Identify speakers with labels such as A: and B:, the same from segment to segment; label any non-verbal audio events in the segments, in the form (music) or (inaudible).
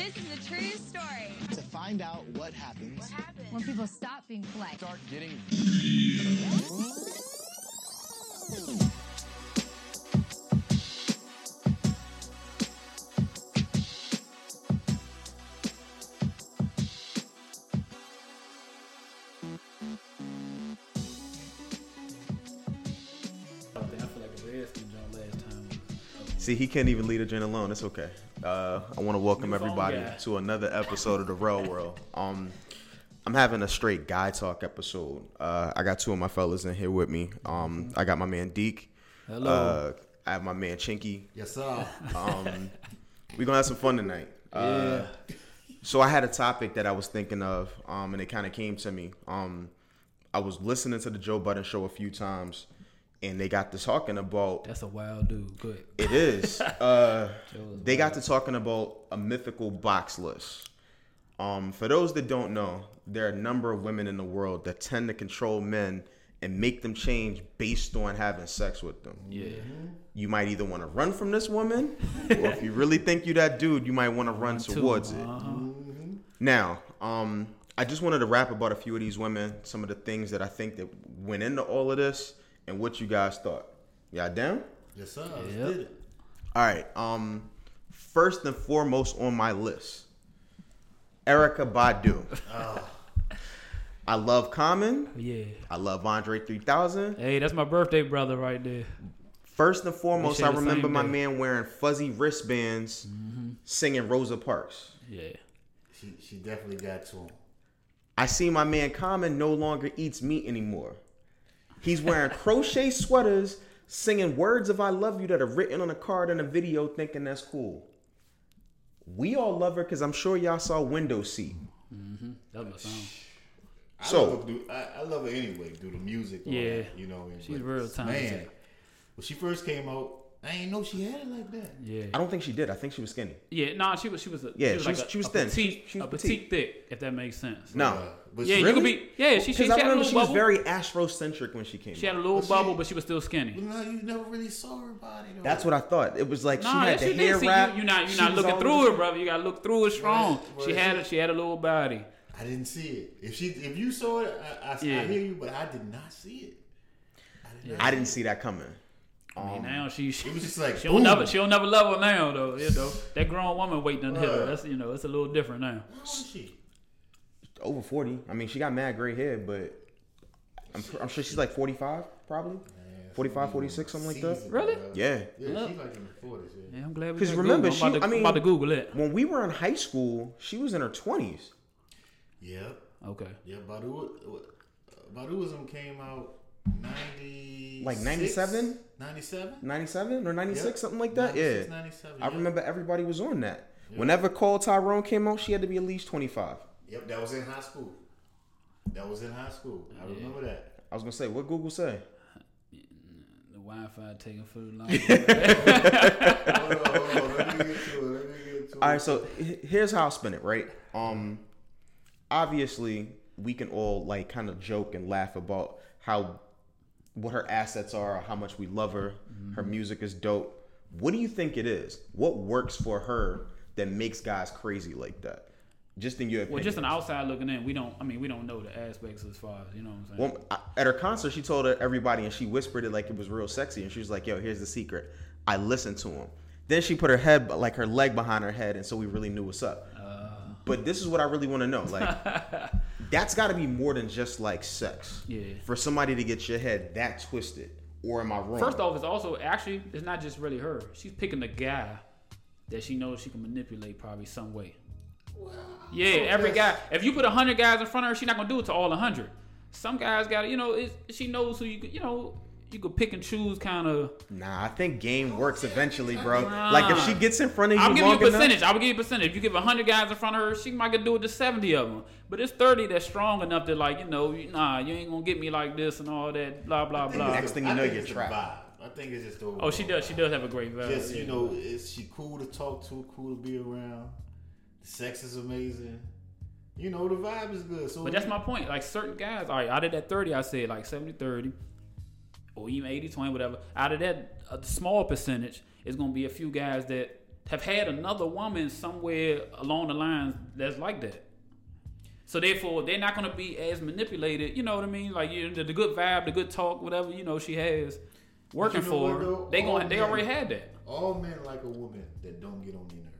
A: This is a true story.
B: to find out what happens
A: What happened?
C: When people stop being polite.
B: start getting
D: See, he can't even lead a joint alone. It's okay. Uh, I want to welcome everybody
E: guy.
D: to another episode of the Real World. Um, I'm having a straight guy talk episode. Uh, I got two of my fellas in here with me. Um, I got my man Deek.
E: Hello.
D: Uh, I have my man Chinky.
F: Yes, sir.
D: Um, we're gonna have some fun tonight. Uh, So I had a topic that I was thinking of, um, and it kind of came to me. Um, I was listening to the Joe Budden show a few times, and they got to talking about
E: That's a wild dude. Good.
D: it is. (laughs) Uh, they got to talking about a mythical box list. Um, for those that don't know, there are a number of women in the world that tend to control men and make them change based on having sex with them.
E: Yeah.
D: You might either want to run from this woman, or if you really think you that dude, you might want to run towards it.
E: Uh-huh.
D: Now, um, I just wanted to rap about a few of these women, some of the things that I think that went into all of this, and what you guys thought. Y'all down?
F: Yes, sir. Let's
E: Yep.
F: it.
D: All right. Um, first and foremost on my list, Erykah Badu. Oh. I love Common.
E: Yeah.
D: I love Andre 3000.
E: Hey, that's my birthday brother right there.
D: First and foremost, I remember my
E: day.
D: man wearing fuzzy wristbands, singing Rosa Parks.
E: Yeah.
F: She, she definitely got to him.
D: I see my man Common no longer eats meat anymore. He's wearing crochet sweaters, singing words of I love you that are written on a card in a video, thinking that's cool. We all love her because I'm sure y'all saw Window Seat. Mm-hmm.
E: That was my song.
F: I
D: So-
F: love her, I, I love her anyway. Do the music.
E: Yeah.
F: that, you know.
E: She's
F: but,
E: real talented.
F: Man, when she first came out, I ain't know she had it like that.
E: Yeah.
D: I don't think she did. I think she was skinny.
E: Yeah, nah, she was she was a
D: Yeah,
E: she was,
D: she
E: like
D: was-
E: a,
D: she was
E: a
D: thin.
E: petite,
D: She was
E: a
D: petite.
E: petite thick, if that makes sense.
D: No.
F: But
E: Yeah,
F: she,
E: you could be. Yeah, she, she,
D: Because
E: she
D: I remember
E: little
D: she was
E: bubble.
D: very Afrocentric when she came
E: she had a little
F: But she-
E: bubble, but she was still skinny.
F: you, know, you never really saw her body though.
D: That's what I thought. It was like
E: Nah,
D: she
E: yeah,
D: had
E: she
D: the hair.
E: See,
D: wrap.
E: you, you're not, you're not looking through
D: over
E: it, brother. You gotta look through it strong.
F: Right,
E: She had, a, she had a little body.
F: I didn't see it. If she, if you saw it, I, I,
E: Yeah.
F: I hear you, but I did not see it. I did not.
D: I didn't see that coming.
E: I mean,
D: Um,
E: now she, she
F: was just like
E: she'll
F: boom.
E: never, she'll never love her now though. You know, that grown woman waiting to hit her. That's you know, it's a little different now.
F: How old is she?
D: Over 40. I mean, she got mad gray hair, but I'm, I'm sure she's like 45, probably. 45, 46, something like that.
F: Seasoned,
E: Really?
D: Yeah.
F: Yeah,
E: Look.
F: she like in the forties. Yeah.
E: Yeah, I'm glad we
D: 'Cause
E: got
D: remember,
E: Google. I'm
D: she-
E: about to,
D: I mean-
E: I'm about to Google it.
D: When we were in high school, she was in her 20s.
F: Yep.
E: Okay.
F: Yeah, Badu, uh, Baduizm came out 90.
D: Like 97?
F: 97?
D: 97 or 96,
F: Yep.
D: something like that.
F: 96,
D: yeah.
F: 97.
D: I
F: yep.
D: remember everybody was on that. Whenever Call Tyrone came out, she had to be at least 25.
F: Yep, that was in high school. That was in high school. I remember that.
D: I was going to say, what Google say?
E: The Wi-Fi taking food long. (laughs)
F: hold on, hold on. Let me get to it. Let me get to it.
D: right, so here's how I'll spin it, right? Um, obviously, we can all like kind of joke and laugh about how what her assets are, how much we love her, her music is dope. What do you think it is? What works for her that makes guys crazy like that? Just in your opinion.
E: well, just an outside looking in, we don't. I mean, we don't know the aspects as far as you know what I'm saying.
D: Well, at her concert, she told everybody, and she whispered it like it was real sexy. And she was like, "Yo, here's the secret. I listened to him." Then she put her head, like her leg, behind her head, and so we really knew what's up. Uh. but this is what I really want to know. Like, (laughs) that's got to be more than just like sex.
E: Yeah.
D: For somebody to get your head that twisted, or am I wrong?
E: First off, it's also actually it's not just really her. She's picking the guy that she knows she can manipulate probably some way. Yeah, every guy. If you put hundred guys in front of her, she's not gonna do it to all hundred. Some guys got to, you know, it's, she knows who you, could- you know, you could pick and choose kind of.
D: nah, I think game works eventually, bro. Like if she gets in front of you
E: I'll give you a
D: long enough-
E: percentage. I will give you a percentage. If you give hundred guys in front of her, she might get do it to seventy of them. But it's thirty that's strong enough to like, you know, you- nah, you ain't gonna get me like this and all that, blah blah blah.
D: Next thing you know, you're
F: it's the
D: trapped.
F: I think it's just the
E: Oh, she does. She does have a great vibe.
F: Just you know, is she cool to talk to? Cool to be around? The sex is amazing. You know, the vibe is good. So
E: But that's my point. Like certain guys, all right, out of that 30, I said like 70 30 or even 80 20, whatever. Out of that, uh, a small percentage is going to be a few guys that have had another woman somewhere along the lines that's like that. So therefore, they're not gonna be as manipulated. You know what I mean? Like you, the, the good vibe, the good talk, whatever you know she has working
F: you know
E: for
F: what,
E: her. They going they already had that.
F: All men like a woman that don't get on their nerves.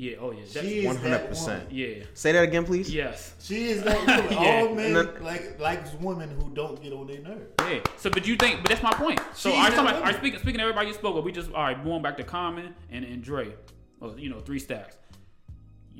E: Yeah. Oh yeah. That's,
F: She is
D: 100%.
F: woman.
E: yeah.
D: Say that again, please.
E: Yes.
F: She is that woman. (laughs)
E: Yeah.
F: All men
D: No.
F: like like women who don't get on their nerves.
E: Yeah. So, but you think? But that's my point. So,
F: She's
E: all right,
F: that
E: somebody, all
F: woman.
E: right speaking speaking to everybody you spoke of, we just all right going back to Common and and Dre, well, you know, three stacks.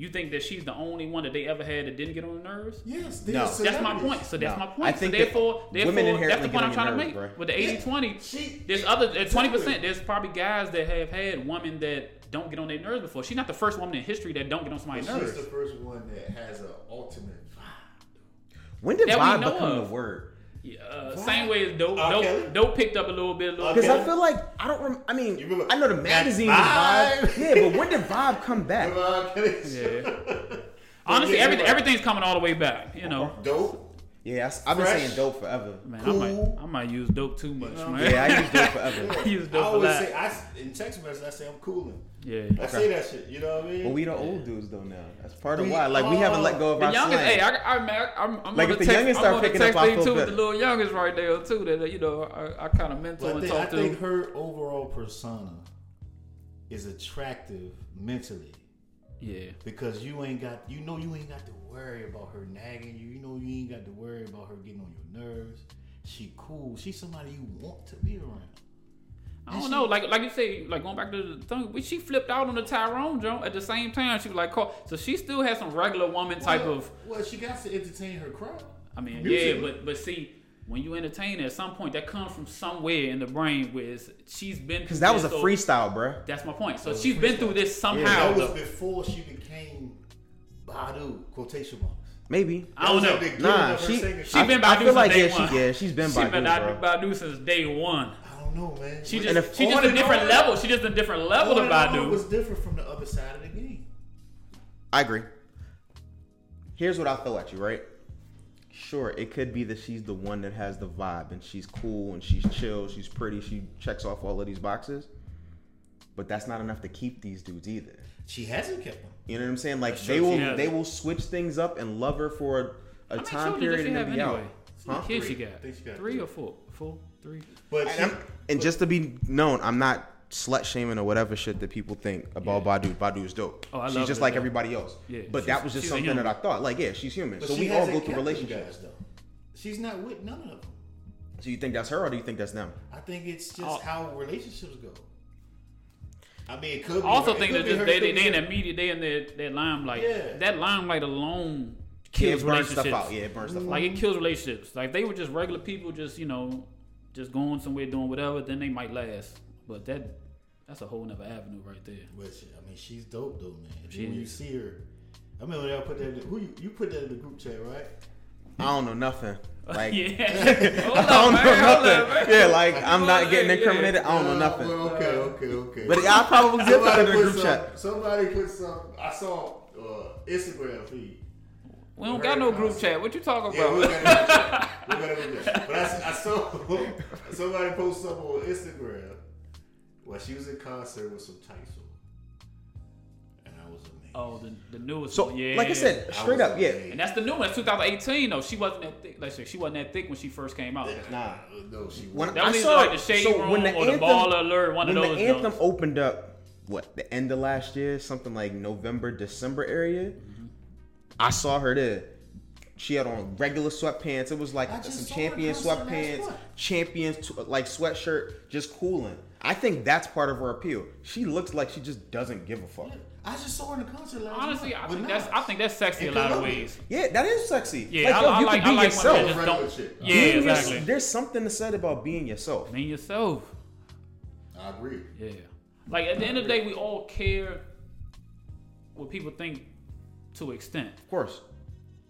E: You think that she's the only one that they ever had that didn't get on the nerves?
F: Yes,
D: No. That's
E: That's my point. So that's
D: No.
E: my point.
D: I think
E: so
D: that
E: therefore, therefore,
D: women
E: that's the point I'm
D: on
E: trying to make.
D: bro.
E: With the
F: Yeah.
E: 80-20,
F: She-
E: there's other at twenty percent.
F: Exactly.
E: There's probably guys that have had women that don't get on their nerves before. She's not the first woman in history that don't get on somebody's nerves.
F: She's the first one that has an ultimate vibe.
D: When did
E: That
D: vibe become
E: of.
D: the word?
E: Yeah, uh, same way as dope.
F: R.
E: Dope, dope picked up a little bit. A little
D: Because
E: bit.
D: I feel like I don't. Rem- I mean,
F: remember
D: I know the magazine
F: vibe?
D: vibe. Yeah, but when did vibe come back?
E: Yeah. (laughs) Honestly, everything, everything's coming all the way back. You know,
F: Dope.
D: Yeah, I s- I've been saying dope forever.
E: man, I might, I might use dope too much,
F: know?
E: man.
D: Yeah, I use dope (laughs) forever.
E: I use
F: I
E: dope a
F: always
E: lot.
F: say I s- in text message I say I'm cooling.
E: Yeah.
F: I say that shit. You know what I mean?
D: But we the old dudes though now. That's part of
F: We
D: why. Like we haven't let go of
E: The
D: our
E: youngest,
D: slang.
E: hey, I, I, man, I'm, I'm
D: Like,
E: on
D: if
E: the
D: the
E: text,
D: youngest
E: I'm
D: start
E: on the
D: picking up,
E: text
D: I feel
E: too with
D: better.
E: the little youngest right there too. That you know, I, I kind of mentor
F: But
E: and
F: think, I
E: talk to.
F: think her overall persona is attractive mentally
E: yeah.
F: because you ain't got you know you ain't got to worry about her nagging you. You know you ain't got to worry about her getting on your nerves. She cool. She's somebody you want to be around.
E: I don't know, like like you say, like going back to the thing, but she flipped out on the Tyrone Joe at the same time. She was like, call, so she still has some regular woman type
F: well,
E: of.
F: Well, she got to entertain her crowd.
E: I mean,
F: Music.
E: yeah, but but see, when you entertain her, at some point that comes from somewhere in the brain where it's, she's been.
D: Because that was a
E: through so-
D: freestyle, bruh.
E: That's my point. So
F: That was
E: she's been through this somehow.
F: that was
E: though.
F: before she became Badu quotation marks.
D: Maybe.
E: I don't know.
F: was at
D: Nah,
F: beginning of her
D: she-
E: She
F: career.
E: been
D: I
E: Badu
D: feel
E: since
D: like
E: day
D: yeah, she- yeah, she's been
E: she been
D: Badu,
E: Badu. Badu since day one.
F: I don't know, man.
E: She just
D: if-
E: she just a different
F: all-
E: level. She just a different level
F: all
E: of
F: in all,
E: Badu.
F: was different from the other side of the game.
D: I agree. Here's what I'll throw at you, right? Sure, it could be that she's the one that has the vibe and she's cool and she's chill, she's pretty, she checks off all of these boxes. But that's not enough to keep these dudes either.
F: She hasn't kept them.
D: You know what I'm saying? Like they will
E: has.
D: they will switch things up and love her for a, a
E: How many
D: time period
E: does she
D: and
E: have
D: then be
E: anyway?
D: out.
E: How many kids she
F: Three.
E: got?
F: I think she got
E: three
F: three.
E: or four? Four, three.
F: But she,
D: And, I'm- just to be known, I'm not slut shaming or whatever shit that people think about Badu. Badu is dope.
E: Oh, I
D: she's
E: love
D: just
E: her,
D: like
E: though.
D: everybody else.
E: Yeah,
D: but that was just something that I thought. Like, yeah, she's human.
F: but
D: so
F: she
D: we all go through relationships.
F: guys, though. She's not with none of them.
D: So you think that's her or do you think that's them?
F: I think it's just
E: Oh.
F: how relationships go. I mean, it could be.
E: I also
F: her-
E: think that just they,
F: it
E: they,
F: could
E: they in
F: her.
E: that media, they in that, that limelight.
F: Yeah.
E: That limelight alone
D: Yeah,
E: kills
D: it
E: relationships.
D: stuff out. Yeah, it burns stuff
E: Like
D: out.
E: it kills relationships. Like if they were just regular people, just you know, just going somewhere doing whatever, then they might last. But that that's a whole nother avenue right there.
F: But she, I mean, she's dope though, man. If
E: She
F: you, when you see her, I mean, when y'all put that. In, who you, you put that in the group chat, right?
D: I don't know nothing. (laughs) Like
E: yeah. (laughs) Hold
D: I don't
E: man,
D: know
E: hold up,
D: nothing.
E: man.
D: Yeah, like I'm not
E: on,
D: getting
E: yeah,
D: incriminated. I don't know
F: Uh,
D: nothing.
F: Well, okay, okay, okay.
D: But I probably did put it in the group
F: some,
D: chat.
F: Somebody put some. I saw uh, Instagram feed.
E: We don't got no group chat. What you talking
F: Yeah, we
E: about?
F: got a chat. (laughs) We got a group chat. But I, I saw somebody post something on Instagram where she was in concert with some tights on,
E: oh, the, the newest
D: So,
E: one. Yeah.
D: like I said, straight
F: was
D: up, yeah.
E: And that's the new one. It's 2018 though. She wasn't that thick. Like I said, she wasn't that thick when she first came out.
D: Nah.
F: No, she
D: When
F: wasn't.
E: That
D: I saw
E: like
D: it-
E: the Shade
D: so
E: Room
D: when the
E: or the
D: anthem-
E: Baller Alert, one of those
D: the anthem
E: joints.
D: opened up, what the end of last year, something like November, December area, mm-hmm. I saw her there. She had on regular sweatpants. It was like some champion sweatpants,
F: month.
D: champion t- like sweatshirt, just cooling. I think that's part of her appeal. She looks like she just doesn't give a fuck.
F: I just saw her in the concert last
E: Honestly,
F: month
E: I think that's I think that's sexy
F: In
E: a lot of ways.
D: Yeah, that is sexy.
E: Yeah,
D: like,
E: I,
D: yo,
E: I
D: you
E: like
D: can
E: I
D: be
E: like
D: yourself.
E: women just don't.
F: shit.
E: Yeah,
D: Being yours-
E: exactly.
D: there's something to said about being yourself.
E: Being yourself.
F: I agree.
E: Yeah. Like at the end of the day, we all care what people think to an extent.
D: Of course.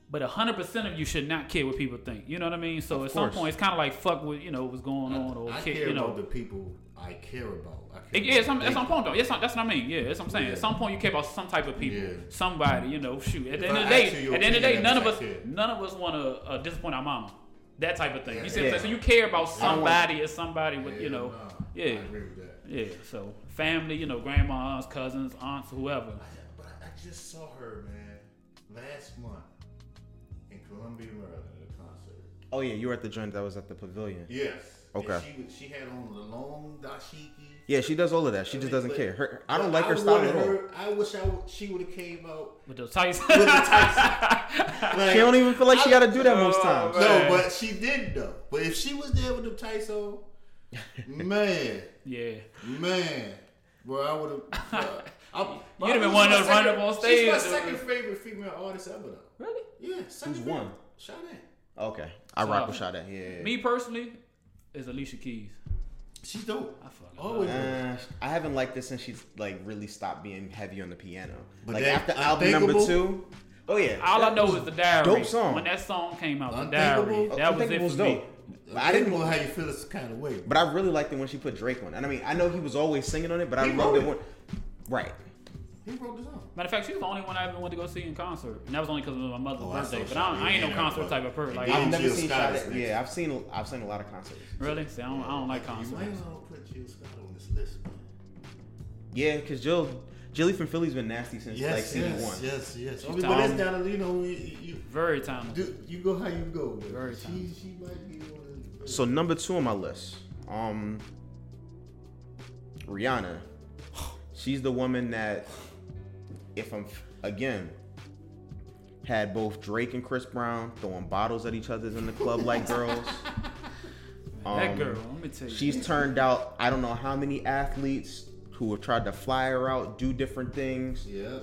E: But hundred percent of you should not care what people think. You know what I mean? So at some point, it's kind of like fuck with you know what's going on, or
F: I
E: care,
F: care
E: you know.
F: about the people I care about. I care
E: yeah,
F: about
E: some, at some point though. Yes, that's what I mean. Yeah, that's what I'm saying.
F: Yeah.
E: At some point, you care about some type of people,
F: Yeah.
E: somebody. You know, shoot. At the
F: If
E: end
F: I
E: of the day, at the end of the day, none of us,
F: care.
E: none of us want to uh, disappoint our mama. that type of thing. You see, what I'm saying? so you care about
D: I don't
E: somebody or somebody with you know,
F: nah,
E: yeah,
F: I agree with that.
E: yeah. So family, you know, grandmas, cousins, aunts, whoever.
F: But I, I just saw her, man, last month in Columbia, Maryland, at a concert.
D: Oh yeah, you were at the joint that was at the pavilion.
F: Yes.
D: Okay.
F: And she she had on the long dashiki.
D: Yeah, she does all of that. She just doesn't
F: But-
D: care. Her, I don't like her style at all.
F: her- I wish I would, she would have came out
E: With those Tyson.
F: with the Tyson. Like, (laughs)
D: She don't even feel like she got to do that most
E: Oh,
D: times.
E: man.
F: No, but she did though. But if she was there with the Tyson, (laughs) man,
E: yeah.
F: man, bro, I would have. Uh, (laughs)
E: You'd have been one of those running up on stage,
F: She's my second favorite female artist ever though.
E: Really?
F: Yeah, second
D: Who's
F: favorite.
D: one?
F: Sade.
D: Okay, I
E: So,
D: rock with Sade. Yeah, yeah.
E: Me personally, is Alicia Keys.
F: She's dope.
E: I fucking
F: Always.
E: love
D: Uh, I haven't liked this since she's like really stopped being heavy on the piano.
F: But
D: like after album number
F: Unthinkable-
D: two. Oh yeah,
E: All I know is the diary.
D: dope song.
E: When that song came out, the
F: Unthinkable?
E: diary. That was it for me.
D: dope. But I didn't
F: know how you feel this kind of way.
D: But I really liked it when she put Drake on. And I mean, I know he was always singing on it, but I
F: He
D: loved
F: wrote
D: it
F: it.
D: when. Right.
F: He wrote the song.
E: Matter of fact, she was the only one I ever went to go see in concert, and that was only because it was my mother's
F: Oh,
E: birthday.
F: saw
E: But I, I ain't no concert type of person. Like, I
D: I've never
F: Jill
D: seen
F: Scott is
D: Yeah, I've seen I've seen a lot of concerts.
E: really, see, I don't, I don't like
F: You might want to put Jill Scott on this list, man.
D: Yeah, because Jill, Jilly from Philly's been nasty since like
F: season
D: CD
F: yes,
D: one.
F: yes, yes. I mean, but it's down you know you, you,
E: Very talented.
F: do, you go how you go. But
E: Very
F: she
E: talented.
F: she might be one of the
D: So number two on my list, um, Rihanna. (sighs) She's the woman that, if I'm again, had both Drake and Chris Brown throwing bottles at each other in the club like (laughs) girls.
E: that
D: Um,
E: girl, let me tell you.
D: She's turned out I don't know how many athletes who have tried to fly her out, do different things.
F: Yeah,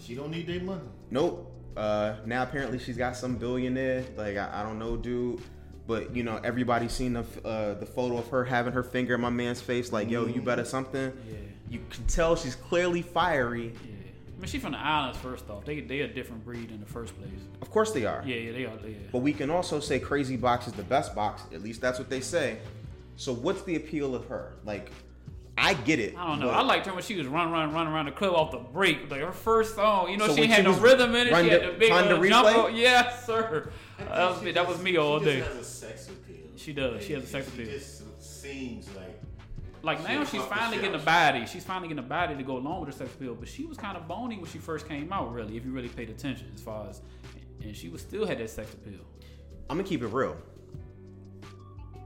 F: she don't need their money.
D: Nope. Uh, now apparently she's got some billionaire. Like I, I don't know, dude. But you know, everybody's seen the uh, the photo of her having her finger in my man's face. Like, yo, you better something.
E: Yeah.
D: You can tell she's clearly fiery.
E: Yeah. I mean, she's from the islands. First off, they they a different breed in the first place.
D: Of course they are.
E: Yeah, yeah, they are. Yeah.
D: But we can also say Crazy Box is the best box. At least that's what they say. So what's the appeal of her? Like, I get it.
E: I don't know.
D: but-
E: I liked her when she was running, running, running around the club off the break. Like her first song, you know,
D: So
E: she had
D: she
E: no rhythm in it. She had
D: the-
E: the big
D: Honda
E: uh, jump.
D: Replay? (laughs)
E: Yes, sir.
F: I
E: That was,
F: she
E: me, that was me all
F: she
E: day.
F: Just has a sex appeal.
E: She does. She has a sex appeal.
F: She just seems like
E: Like now, she's finally getting a body. She's finally getting a body to go along with her sex appeal. But she was kind of bony when she first came out. Really, if you really paid attention, as far as, and she was still had that sex appeal.
D: I'm gonna keep it real.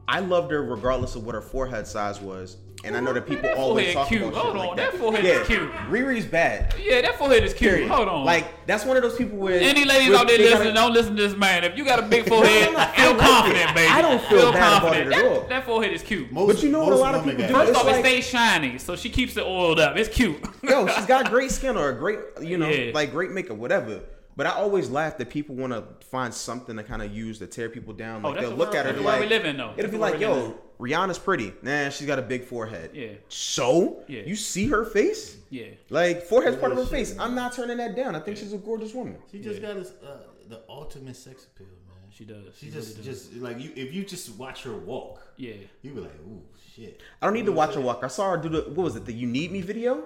D: I loved her regardless of what her forehead size was, and I know that people
E: that
D: always
E: forehead
D: talk
E: cute.
D: about
E: Hold
D: shit like
E: on,
D: that.
E: that forehead
D: yeah,
E: is cute.
D: Riri's bad.
E: Yeah, that forehead is cute.
D: Period.
E: Hold on.
D: Like that's one of those people where
E: any ladies out there
D: they gotta-
E: listening, don't listen to this man. If you got a big (laughs) forehead,
D: I'm
E: feel
D: like
E: confident,
D: it.
E: baby.
D: I don't feel bad about
E: confident.
D: it at
E: that,
D: all.
E: that forehead is cute.
F: most.
D: But you know what a lot of people do?
E: First
D: It's
E: off,
D: like-
E: it stays shiny, so she keeps it oiled up. It's cute.
D: Yo, she's got (laughs) great skin or a great, you know,
E: Yeah.
D: like great makeup, whatever. But I always laugh that people want to find something to kind of use to tear people down.
E: Oh,
D: Like
E: that's
D: they'll
E: the
D: look
E: world-
D: at her,
E: the
D: like,
E: we live in, though.
D: it'll be like,
E: world we
D: yo, Rihanna's pretty. Nah, she's got a big forehead.
E: Yeah.
D: So,
E: Yeah.
D: you see her face?
E: Yeah.
D: Like forehead's part of her
F: shit,
D: face.
F: man.
D: I'm not turning that down. I think she's a gorgeous woman.
F: She just got this, uh, the ultimate sex appeal, man.
E: She does.
F: She
E: She
F: just,
E: really does.
F: just like you. If you just watch her walk,
E: Yeah.
F: you be like, ooh, shit.
D: I don't need to watch her walk. I saw her do the what was it? The "You Need Me" video.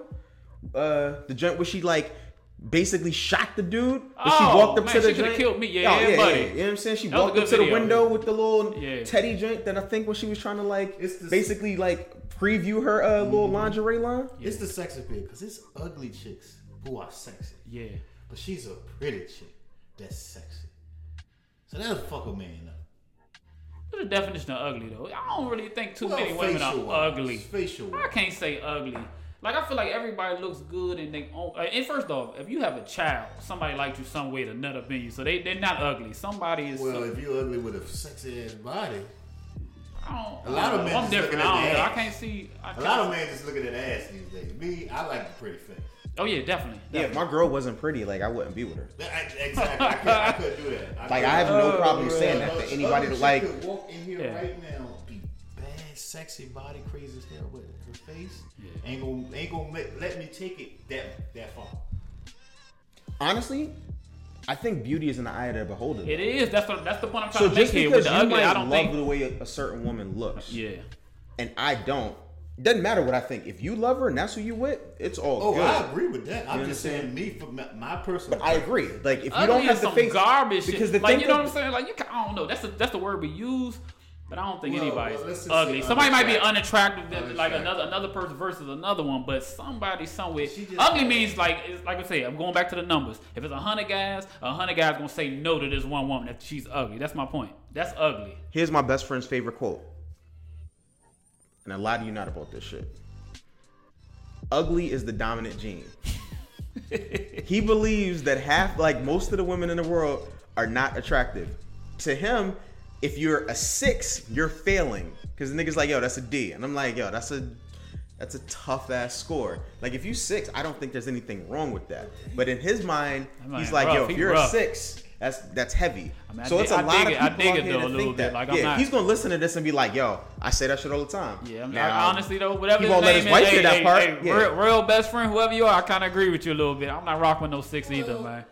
D: Uh, the joint where she like basically shot the dude. But she
E: Oh,
D: walked up
E: man,
D: to the
E: she coulda killed me. Yeah,
D: Oh,
E: yeah, buddy.
D: You know what I'm saying? She
E: That
D: walked up to the window with the little
E: Yeah.
D: teddy joint. Then I think when she was trying to like
F: It's the-
D: basically like preview her uh,
E: Mm-hmm.
D: little lingerie line.
F: It's the sex appeal because it's ugly chicks who are sexy,
E: Yeah.
F: but she's a pretty chick that's sexy. So that'll fuck a man up.
E: What's the definition of ugly though? I don't really think too
F: Well,
E: many women are
F: facial-wise,
E: ugly.
F: Facial.
E: I can't say ugly. Like I feel like everybody looks good and they own. uh, And first off, if you have a child, somebody liked you some way to nut up in you, so they they're not ugly. Somebody is.
F: Well, if you're ugly with a sexy ass body,
E: I don't,
F: a lot of
E: know.
F: men
E: I'm
F: just
E: different.
F: looking at
E: I, don't
F: the.
E: I can't see. I
F: a
E: can't
F: lot of men just looking at ass these days. Me, I like the pretty face.
E: Oh yeah, definitely.
D: Yeah, if
E: definitely.
D: my girl wasn't pretty, like I wouldn't be with her.
F: I- Exactly. I couldn't, I couldn't do that.
D: Like
F: couldn't-
D: I have no
E: Oh,
D: problem
E: bro.
D: saying that to anybody
F: chick
D: that like.
F: could walk in here
E: Yeah.
F: right now, be sexy body, crazy as hell, but her face ain't gonna ain't gonna let, let me take it that that far.
D: Honestly, I think beauty is in the eye of the beholder.
E: It is. That's what. That's the point I'm trying
D: So
E: to make
D: just
E: here
D: because
E: with
D: you
E: the ugly.
D: might
E: I don't
D: love
E: think.
D: the way a, a certain woman looks,
E: Yeah.
D: and I don't, Doesn't matter what I think. If you love her and that's who you with, it's all
F: Oh,
D: good.
F: I agree with that. I'm just saying, me for my, my personal.
D: I agree. Like if you
E: Ugly
D: don't have
E: is
D: the
E: some
D: face,
E: garbage
D: because the
E: like
D: thing
E: you know
D: of-
E: what I'm saying? Like you, can, I don't know. That's the that's the word we use, but I don't think
F: Well,
E: anybody's
F: well, let's
E: ugly. Somebody might be
F: unattractive.
E: unattractive, like another another person versus another one, but somebody somewhere.
F: She just-
E: Ugly means like it's like I say. I'm going back to the numbers. If it's a hundred guys, a hundred guys gonna say no to this one woman if she's ugly. That's my point. That's ugly.
D: Here's my best friend's favorite quote. And a lot of you not about this shit. Ugly is the dominant gene. (laughs) he believes that half, like most of the women in the world, are not attractive. To him, if you're a six, you're failing. Cause the nigga's like, yo, that's a D. And I'm like, yo, that's a that's a tough ass score. Like if you six, I don't think there's anything wrong with that. But in his mind,
E: That man
D: he's like,
E: rough.
D: yo, if
E: He
D: you're
E: rough.
D: a six, that's that's heavy.
E: I mean, I
D: so
E: dig-
D: it's a
E: I
D: lot
E: dig
D: of
E: it- I
D: people
E: dig
D: out
E: it
D: here
E: though a
D: that
E: little
D: think
E: bit.
D: that.
E: Like, I'm
D: yeah,
E: not-
D: he's gonna listen to this and be like, yo, I say that shit all the time.
E: Yeah, I'm
D: Now,
E: honestly though, whatever
D: he won't let
E: name
D: his wife
E: is,
D: hear
E: hey,
D: that
E: hey,
D: part.
E: hey,
D: Yeah.
E: real, real best friend, whoever you are, I kind of agree with you a little bit. I'm not rocking with no six either, man.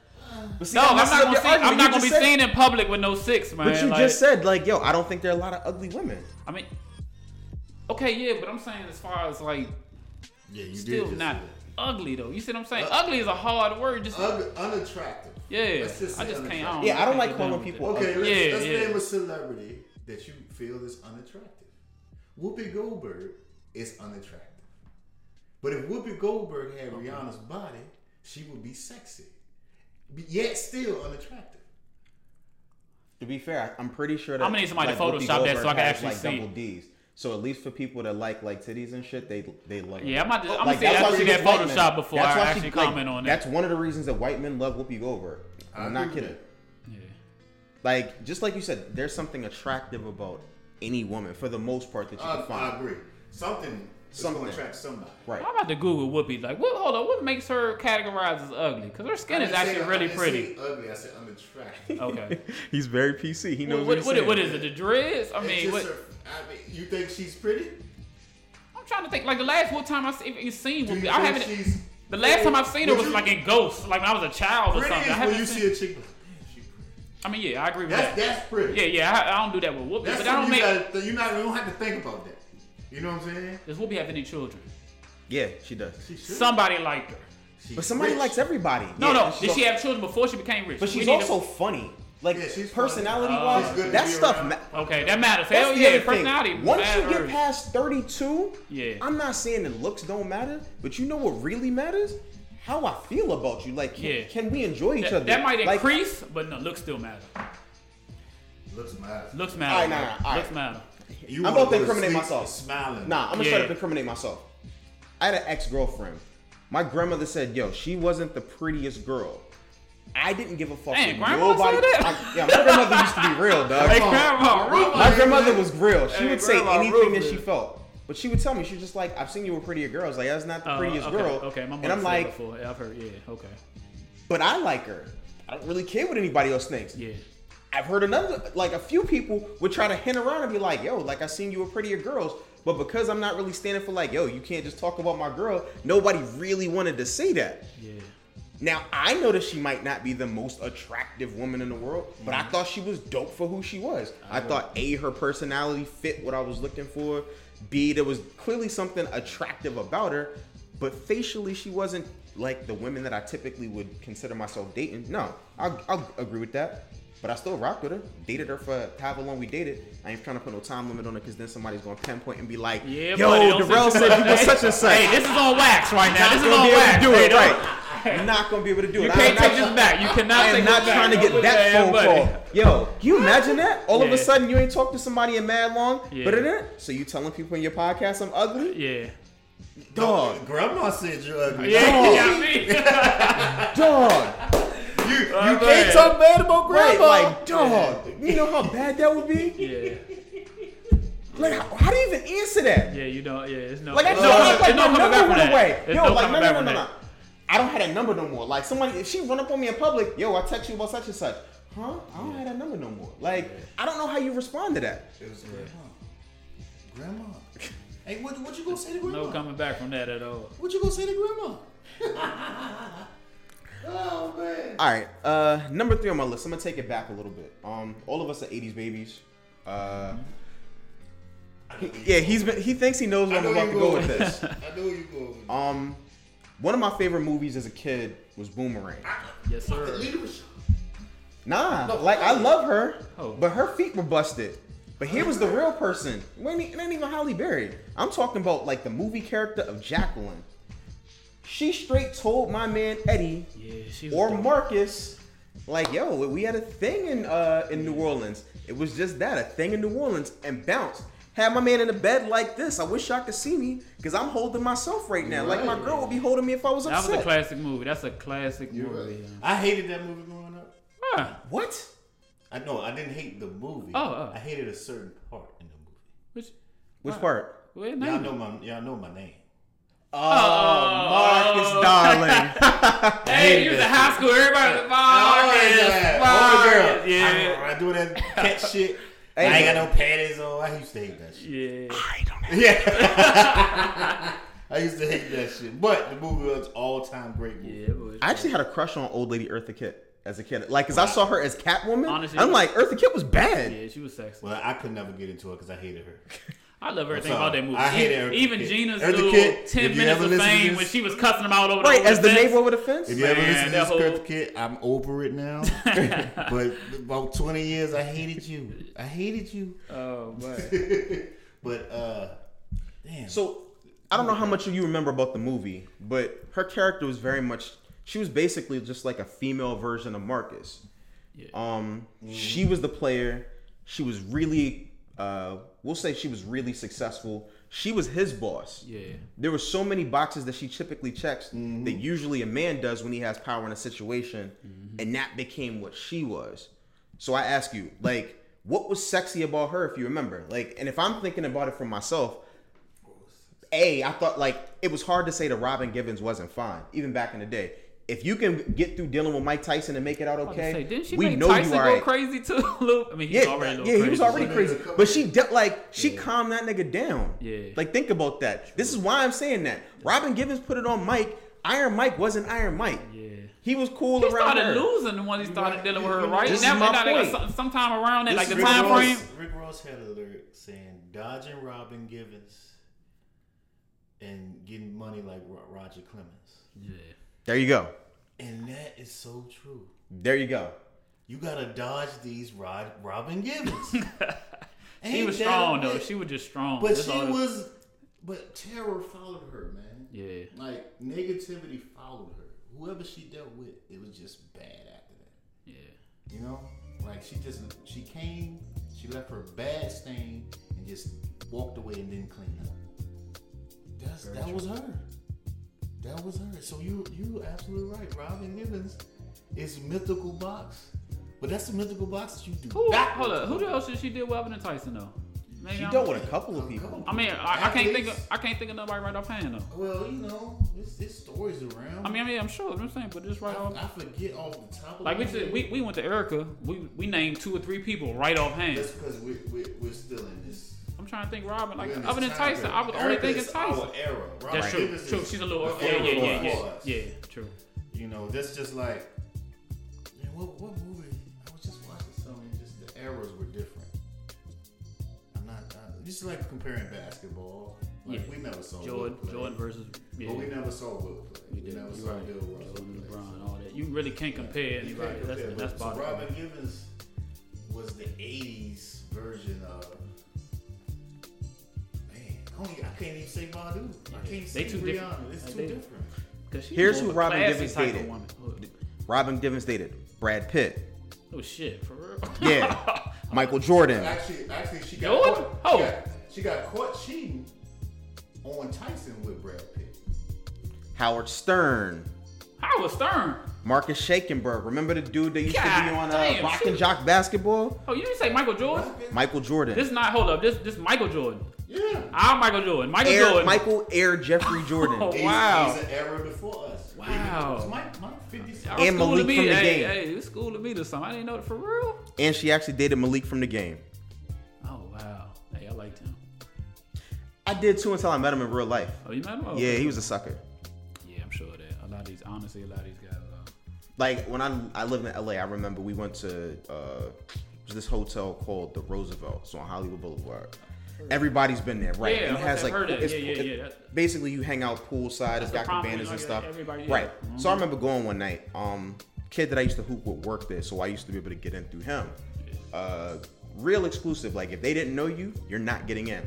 D: But see,
E: No,
D: that
E: I'm not gonna see. I'm not gonna be
D: said-
E: seen in public with no six, man.
D: But you
E: Like,
D: just said, like, yo, I don't think there are a lot of ugly women.
E: I mean, okay, yeah, but I'm saying as far as like
F: yeah, you
E: still
F: did
E: not ugly though. You see what I'm saying?
F: Uh,
E: ugly is a hard word. Just
F: that. Ug- unattractive.
E: yeah,
F: Let's just
E: I just can't. I don't,
D: Yeah, I don't like
E: get
D: calling people
E: it.
F: Okay, let's,
E: Yeah,
F: let's
E: yeah.
F: name a celebrity that you feel is unattractive. Whoopi Goldberg is unattractive. But if Whoopi Goldberg had Rihanna's body, she would be sexy, but yet still unattractive.
D: To be fair, I'm pretty sure that
E: I'm gonna need somebody to Photoshop that so I can actually
D: like
E: see.
D: double D's. So at least for people that like like titties and shit, they they love. it.
E: Yeah, I'm about to- I'm gonna
D: Like,
E: see
D: that's why
E: that
D: gets white men.
E: Photoshop before
D: That's
E: I
D: why she-
E: actually
D: like,
E: comment on it.
D: That's one of the reasons that white men love Whoopi Goldberg. I'm not kidding.
E: Yeah.
D: Like just like you said, there's something attractive about any woman for the most part that you
F: I,
D: can find.
F: I agree. Something is
D: Something.
F: going to attract somebody.
D: Right.
E: I'm about to Google Whoopi. Like, what? Hold on. What makes her categorized as ugly? Because her skin is
F: didn't say-
E: actually
F: I
E: really
F: didn't
E: pretty.
F: say ugly. I said unattractive. (laughs)
E: Okay. (laughs)
D: He's very PC. He knows
E: what,
D: what,
E: what,
D: he's
E: what
D: saying.
E: is it? The dreads? I mean,
F: just
E: what,
F: her- I mean, you think she's pretty?
E: I'm trying to think. Like the last one time I see, seen
F: Do
E: Whoopi,
F: you
E: I
F: think
E: haven't.
F: she's
E: The last time I've seen her was
F: you-
E: like in Ghost, like when I was a child or
F: pretty
E: something. I
F: when
E: haven't
F: you
E: seen,
F: see a chick. like, "Man, she pretty."
E: I mean, yeah, I agree with
F: That's
E: that.
F: that's pretty.
E: Yeah, yeah, I, I don't do that with Whoopi,
F: That's
E: but I don't
F: something
E: make.
F: you gotta, th- you not you don't have to think about that. You know what I'm saying?
E: Does Whoopi have any children?
D: Yeah, she does.
F: She should.
E: Somebody liked her.
F: She's
D: But somebody
F: rich.
D: likes everybody.
E: No,
D: Yeah,
E: no. Did
D: al-
E: she have children before she became rich?
D: But she's
E: need to-
D: also funny. Like
F: Yeah, she's
D: personality
E: Uh,
D: wise,
F: She's good to
D: that stuff.
F: around.
D: Ma-
E: Okay, that matters.
D: That's
E: Hell yeah,
D: thing.
E: personality.
D: Once you get past 32,
E: Yeah.
D: I'm not saying that looks don't matter, but you know what really matters? How I feel about you. Like, can,
E: Yeah.
D: can we enjoy each
E: that,
D: other?
E: that might
D: Like,
E: increase, but no, looks still matter.
F: Looks mad.
E: Looks matter.
D: All right, nah, nah, all
E: Looks
D: right.
E: matter.
F: You
D: I'm about to incriminate myself.
F: Smiling.
D: Nah, I'm gonna
E: Yeah.
D: straight up incriminate myself. I had an ex girlfriend. My grandmother said, "Yo, she wasn't the prettiest girl." I didn't give a fuck.
E: Dang, grandma
D: nobody.
E: said that?
D: I- yeah, my grandmother used to be real, (laughs) dog.
E: Hey, grandma, Ruth.
D: My grandmother was real. She
E: Hey,
D: would say
E: Grandma
D: anything that she felt. But she would tell me, she was just like, I've seen you with prettier girls. Like, that's not the
E: Oh,
D: prettiest
E: okay,
D: girl.
E: Okay, my
D: and
E: mother
D: I'm like,
E: before. Yeah, I've heard. Yeah, okay.
D: but I like her. I don't really care what anybody else thinks.
E: Yeah.
D: I've heard another, like a few people would try to hint around and be like, yo, like I seen you with prettier girls. But because I'm not really standing for like, yo, you can't just talk about my girl, nobody really wanted to say that.
E: Yeah.
D: Now I know that she might not be the most attractive woman in the world, but
E: Mm-hmm.
D: I thought she was dope for who she was. I, thought A, her personality fit what I was looking for. B, there was clearly something attractive about her, but facially she wasn't like the women that I typically would consider myself dating. No, I'll, I'll agree with that. But I still rocked with her. Dated her for however long we dated. I ain't trying to put no time limit on it because then somebody's gonna pinpoint and be like,
E: Yeah,
D: "Yo,
E: buddy,
D: Darrell said you were such and such."
E: Hey, this is on wax right now. This is
D: gonna
E: on
D: be able
E: wax.
D: to do it right. I'm not gonna be able to do it.
E: You can't
D: I'm
E: take this back. You cannot
D: I
E: take
D: am
E: this
D: not
E: back.
D: trying to get that
E: put
D: phone
E: buddy.
D: call. Yo, can you imagine that? All of a sudden you ain't talked to somebody in mad long,
E: Yeah.
D: but it ain't. So you telling people in your podcast I'm ugly?
E: Yeah.
D: Dog,
F: Grandma said you're ugly.
E: Yeah, yeah, me. (laughs) (laughs)
D: dog,
F: You, uh, you
E: Oh,
F: can't
E: go
F: talk bad about
D: right?
F: grandma.
D: Like, dog. You know how bad that would be?
E: Yeah.
D: Like, how, how do you even answer that?
E: Yeah, you know, yeah, it's no.
D: Like, I
E: it's
D: don't
E: no,
D: have like
E: no
D: my
E: coming
D: number went
E: that.
D: away. Yo,
E: no
D: like,
E: coming
D: no, no, no, no, no. I don't have that number no more. Like, somebody, if she run up on me in public, yo, I text you about such and such. Huh? I don't have that number no more. Like, I don't know how you respond to that.
F: It was grandma. Grandma. (laughs) Hey, what, what you gonna say to grandma?
E: No coming back from that at all.
F: What you gonna say to grandma? (laughs) oh man.
D: All right, uh, number three on my list. I'm gonna take it back a little bit. Um, all of us are '80s babies. Uh, Yeah, he's been. He thinks he knows where
F: I
D: I'm about to go with this. (laughs)
F: I know you going. with
D: Um, one of my favorite movies as a kid was Boomerang.
E: Yes, sir.
D: Nah,
F: No,
D: like I love her,
E: Oh.
D: but her feet were busted. But here was the real person. It ain't, it ain't even Halle Berry. I'm talking about like the movie character of Jacqueline. She straight told my man Eddie
E: Yeah,
D: or
E: dope.
D: Marcus, like, yo, we had a thing in uh in New Orleans. It was just that, a thing in New Orleans, and bounce. Had my man in the bed like this. I wish y'all could see me, because I'm holding myself right now. Like my girl would be holding me if I was
E: That was
D: upset.
E: a classic movie. That's a classic
F: You're
E: movie.
F: right. I hated that movie growing up.
E: Huh.
D: what?
F: I know I didn't hate the movie.
E: Oh, oh.
F: I hated a certain part in the movie.
E: Which,
D: Which
E: Wow.
D: part?
E: well,
F: Y'all
E: name
F: know my y'all know my name.
D: Oh, oh, Marcus, darling. (laughs)
E: Hey, you was in high school. Everybody was Marcus,
F: yeah.
E: Marcus.
F: Older girl.
E: Yeah.
F: I, I do that cat (laughs) shit.
D: Hey,
F: I ain't
D: man.
F: got no panties on. I used to hate that shit.
E: Yeah.
F: Yeah. (laughs) I used to hate that shit. But the movie was all time great movie.
E: Yeah, boy.
D: I actually had a crush on old lady Eartha Kitt as a kid. Like, cause I saw her as Catwoman.
E: Honestly-
D: I'm like, Eartha Kitt was bad.
E: Yeah, she was sexy.
F: Well, I could never get into it because I hated her.
E: I love everything about that movie.
F: I hate
E: even, even
F: Kitt.
E: Gina's
F: Eartha
E: little
F: Kitt,
E: ten minutes of fame when she was cussing them out over
D: Right,
E: the
D: as the neighbor with the fence.
F: If you ever listen to this
E: whole-
F: Kirk Kid, I'm over it now. (laughs) but about 20 years, I hated you. I hated you.
E: Oh, man. (laughs)
F: But uh, damn.
D: So I don't know how much of you remember about the movie, but her character was very much. She was basically just like a female version of Marcus.
E: Yeah.
D: Um, she was the player. She was really, uh, we'll say she was really successful. She was his boss.
E: Yeah.
D: There were so many boxes that she typically checks that mm-hmm. usually a man does when he has power in a situation, mm-hmm. and that became what she was. So I ask you, like, what was sexy about her, if you remember? Like, and if I'm thinking about it for myself, a, I thought like it was hard to say that Robin Givens wasn't fine, even back in the day. If you can get through dealing with Mike Tyson and make it out okay,
E: say, didn't she
D: we
E: make
D: know
E: Tyson
D: you
E: go crazy too? (laughs) a I mean, he
D: Yeah,
E: was already a little
D: yeah, he was
E: crazy,
D: already
E: but-
D: crazy, but she de- like she calmed that nigga down.
E: Yeah.
D: like think about that. This is why I'm saying that. Robin Givens put it on Mike. Iron Mike wasn't Iron Mike.
E: Yeah.
D: He was cool
E: He
D: around
E: started
D: her.
E: losing when he started
F: right.
E: dealing with her,
F: You-
E: right?
D: this
E: And
D: is
E: that-
D: my point.
E: some- Sometime around that, like the
F: Rick
E: time
F: Ross,
E: frame.
F: Rick Ross had a lyric saying, "Dodging Robin Givens and getting money like Roger Clemens,"
E: Yeah.
D: There you go.
F: and that is so true.
D: There you go.
F: You gotta dodge these Rod, Robin Givens. (laughs)
E: She was strong
F: a
E: though. She was just strong.
F: But
E: That's
F: she
E: all that-
F: was, but terror followed her, man.
E: Yeah.
F: Like negativity followed her. Whoever she dealt with, it was just bad after that.
E: Yeah.
F: You know, like she just she came, she left her bad stain and just walked away and didn't clean up. That's that was her. That was her. So you you absolutely right. Robin Givens is mythical box, but that's the mythical box that you do.
E: Who?
F: backwards.
E: Hold up. Who the else did she deal with other than Tyson though? Maybe
D: She
E: I'm-
D: dealt with a couple of people.
E: I mean, I, I can't think of I can't think of nobody right offhand though.
F: Well, you know, this it's stories around.
E: I mean, I mean, I'm sure. I'm saying, but just right
F: I,
E: off.
F: I forget off the top of
E: Like we said, we, we went to Erykah. We we named two or three people right offhand.
F: That's because we, we, we're still in this.
E: I'm trying to think, Robin. Like
F: we're
E: other than
F: time
E: Tyson. I was only
F: Erykah
E: thinking Tyson.
F: Our era.
E: That's
F: Robin
E: true.
F: Givens
E: True. She's a little. Yeah, yeah, yeah, yeah, yeah. True.
F: You know, that's just like, man, what, what movie? I was just watching something. Just the eras were different. I'm not. Uh, just like comparing basketball. Like
E: Yeah.
F: we never saw
E: Jordan,
F: play.
E: Jordan versus yeah.
F: But we never saw Will play.
E: We
F: We, never
E: You're
F: saw
E: right.
F: Bill Russell
E: Jordan,
F: play.
E: LeBron, all that. You really can't compare
F: You
E: anybody.
F: can't
E: That's
F: compare,
E: that's
F: but- so
E: bottom.
F: Robin Givens was the '80s version of. Man, I, don't even- I can't even say Badu. I can't say
E: They too
F: Rihanna.
E: different.
F: It's
E: Like,
F: too
E: they-
F: different.
E: 'Cause she's
D: Here's who Robin
E: classy
D: Givens dated.
E: woman.
D: Robin Givens dated Brad Pitt.
E: Oh shit, for real?
D: Yeah. (laughs) Michael Jordan.
F: Actually, actually, she got
E: Jordan?
F: caught.
E: Oh.
F: She got, she got caught cheating on Tyson with Brad Pitt.
D: Howard Stern.
E: Howard Stern.
D: Marcus Schenkenberg. Remember the dude that used to be on uh,
E: damn,
D: Rock and Jock basketball?
E: Oh, you didn't say Michael Jordan?
D: Michael Jordan.
E: This is not. Hold up. This this Michael Jordan.
F: Yeah.
E: I'm Michael Jordan. Michael
D: Air,
E: Jordan.
D: Michael Air Jeffrey (laughs) Jordan.
E: Oh, Wow.
F: He's an era before us.
E: Wow.
F: It's Mike, Mike 50
E: Y'all
D: And
E: schooling
D: Malik
E: me.
D: from the
E: hey,
D: game.
E: Hey, this schooling me to something. I didn't know it for real.
D: And she actually dated Malik from the game.
E: Oh wow. Hey, I liked him.
D: I did too until I met him in real life.
E: Oh, you met him? Oh,
D: Yeah,
E: okay.
D: he was a sucker.
E: Yeah, I'm sure of that. A lot of these, honestly, a lot of these guys. Uh,
D: Like when I I lived in LA, I remember we went to uh, this hotel called the Roosevelt, so on Hollywood Boulevard. Everybody's been there, right?
E: Yeah,
D: and
E: I
D: it has
E: must
D: like
E: have heard that.
D: it's,
E: Yeah, yeah,
D: it-
E: yeah.
D: Basically you hang out poolside. it's got
E: promenade,
D: cabanas and stuff.
E: everybody- yeah.
D: Right.
E: Mhm.
D: So I remember going one night. Um, kid that I used to hoop with worked there, so I used to be able to get in through him. Uh, real exclusive. Like if they didn't know you, you're not getting in.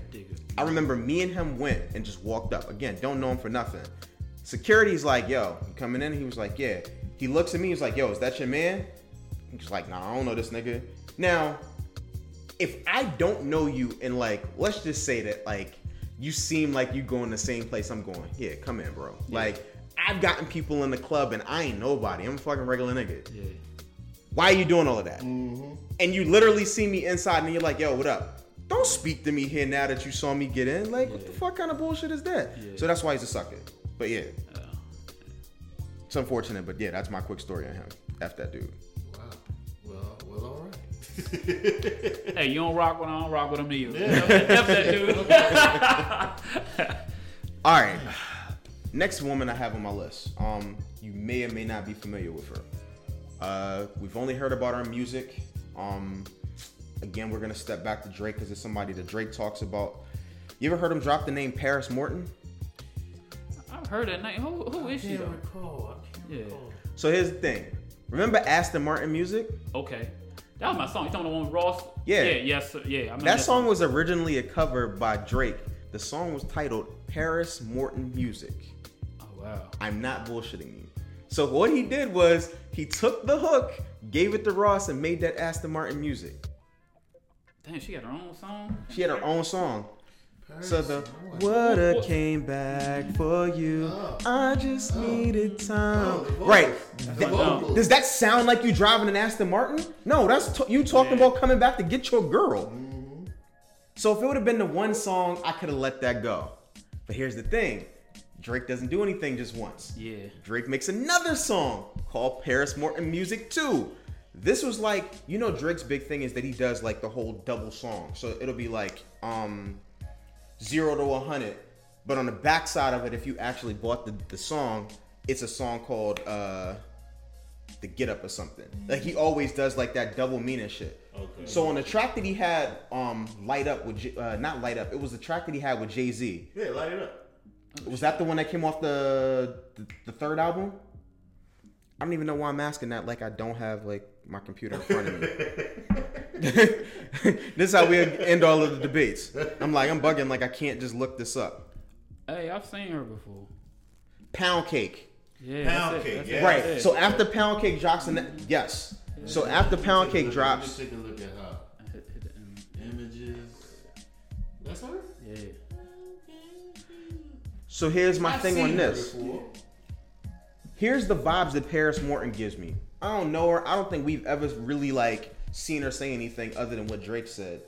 D: I remember me and him went and just walked up. Again, don't know him for nothing. Security's like, yo, you coming in? He was like, yeah. He looks at me, he's like, yo, is that your man? He's like, nah, I don't know this nigga. Now, if I don't know you and like, let's just say that like you seem like you going the same place I'm going. Yeah, come in, bro. Like, I've gotten people in the club and I ain't nobody. I'm a fucking regular nigga.
E: Yeah.
D: Why are you doing all of that?
F: Mm-hmm.
D: And you literally see me inside and you're like, yo, what up? Don't speak to me here now that you saw me get in. Like, what the fuck kind of bullshit is that?
E: Yeah.
D: So that's why he's a sucker. But yeah,
E: Uh,
D: it's unfortunate, but yeah, that's my quick story on him. F that dude.
F: Wow. Well, well. (laughs)
E: hey, you don't rock with I don't rock with him either. F that dude. (laughs)
D: All right. Next woman I have on my list. Um, you may or may not be familiar with her. Uh, we've only heard about her music. Um, again, we're gonna step back to Drake because it's somebody that Drake talks about. You ever heard him drop the name Paris Morton?
E: I've heard that name. Who, who is she
F: can't
E: though?
F: recall. I can't
E: Yeah.
F: recall.
D: So here's the thing. Remember Aston Martin music?
E: Okay. That was my song. You talking about the one with Ross?
D: Yeah.
E: Yeah, yes, sir. yeah. I remember
D: That song was originally a cover by Drake. The song was titled Paris Morton Music.
E: Oh, wow.
D: I'm not bullshitting you. So what he did was he took the hook, gave it to Ross, and made that Aston Martin music.
E: Damn, she got her own song?
D: She had her own song.
F: Paris,
D: So the water
E: What-
D: came back for you.
F: Oh.
D: I just needed time.
F: Oh,
D: right. That- does that sound like you driving an Aston Martin? No, that's t- you talking
E: Yeah.
D: about coming back to get your girl.
F: Mm-hmm.
D: So if it would have been the one song, I could have let that go. But here's the thing: Drake doesn't do anything just once.
E: Yeah.
D: Drake makes another song called Paris Morton Music 2. This was like, you know, Drake's big thing is that he does like the whole double song. So it'll be like um zero to 100. But on the backside of it, if you actually bought the, the song, it's a song called uh The Get Up or something. Like he always does like that double meaning shit.
F: Okay.
D: So on the track that he had, um, Light Up with, J- uh, not Light Up, it was the track that he had with Jay Z.
F: Yeah, light it up.
D: Was that the one that came off the, the the third album? I don't even know why I'm asking that. Like I don't have like my computer in front of me. (laughs) (laughs) this is how we end all of the debates. I'm like I'm bugging. Like I can't just look this up.
E: Hey, I've seen her before.
D: Pound cake.
E: Yeah.
F: Pound
E: that's
F: Cake,
E: that's
F: yeah.
D: Right.
E: that's it.
D: So after Pound Cake drops, and yes. So after Pound Cake drops,
F: Let me take a look at her
E: Hit- hit the end.
F: images. That's her.
E: Yeah.
D: so here's my
F: I've
D: thing on
F: seen her
D: this. Here's the vibes that Paris Morton gives me. I don't know her. I don't think we've ever really like seen her say anything other than what Drake said.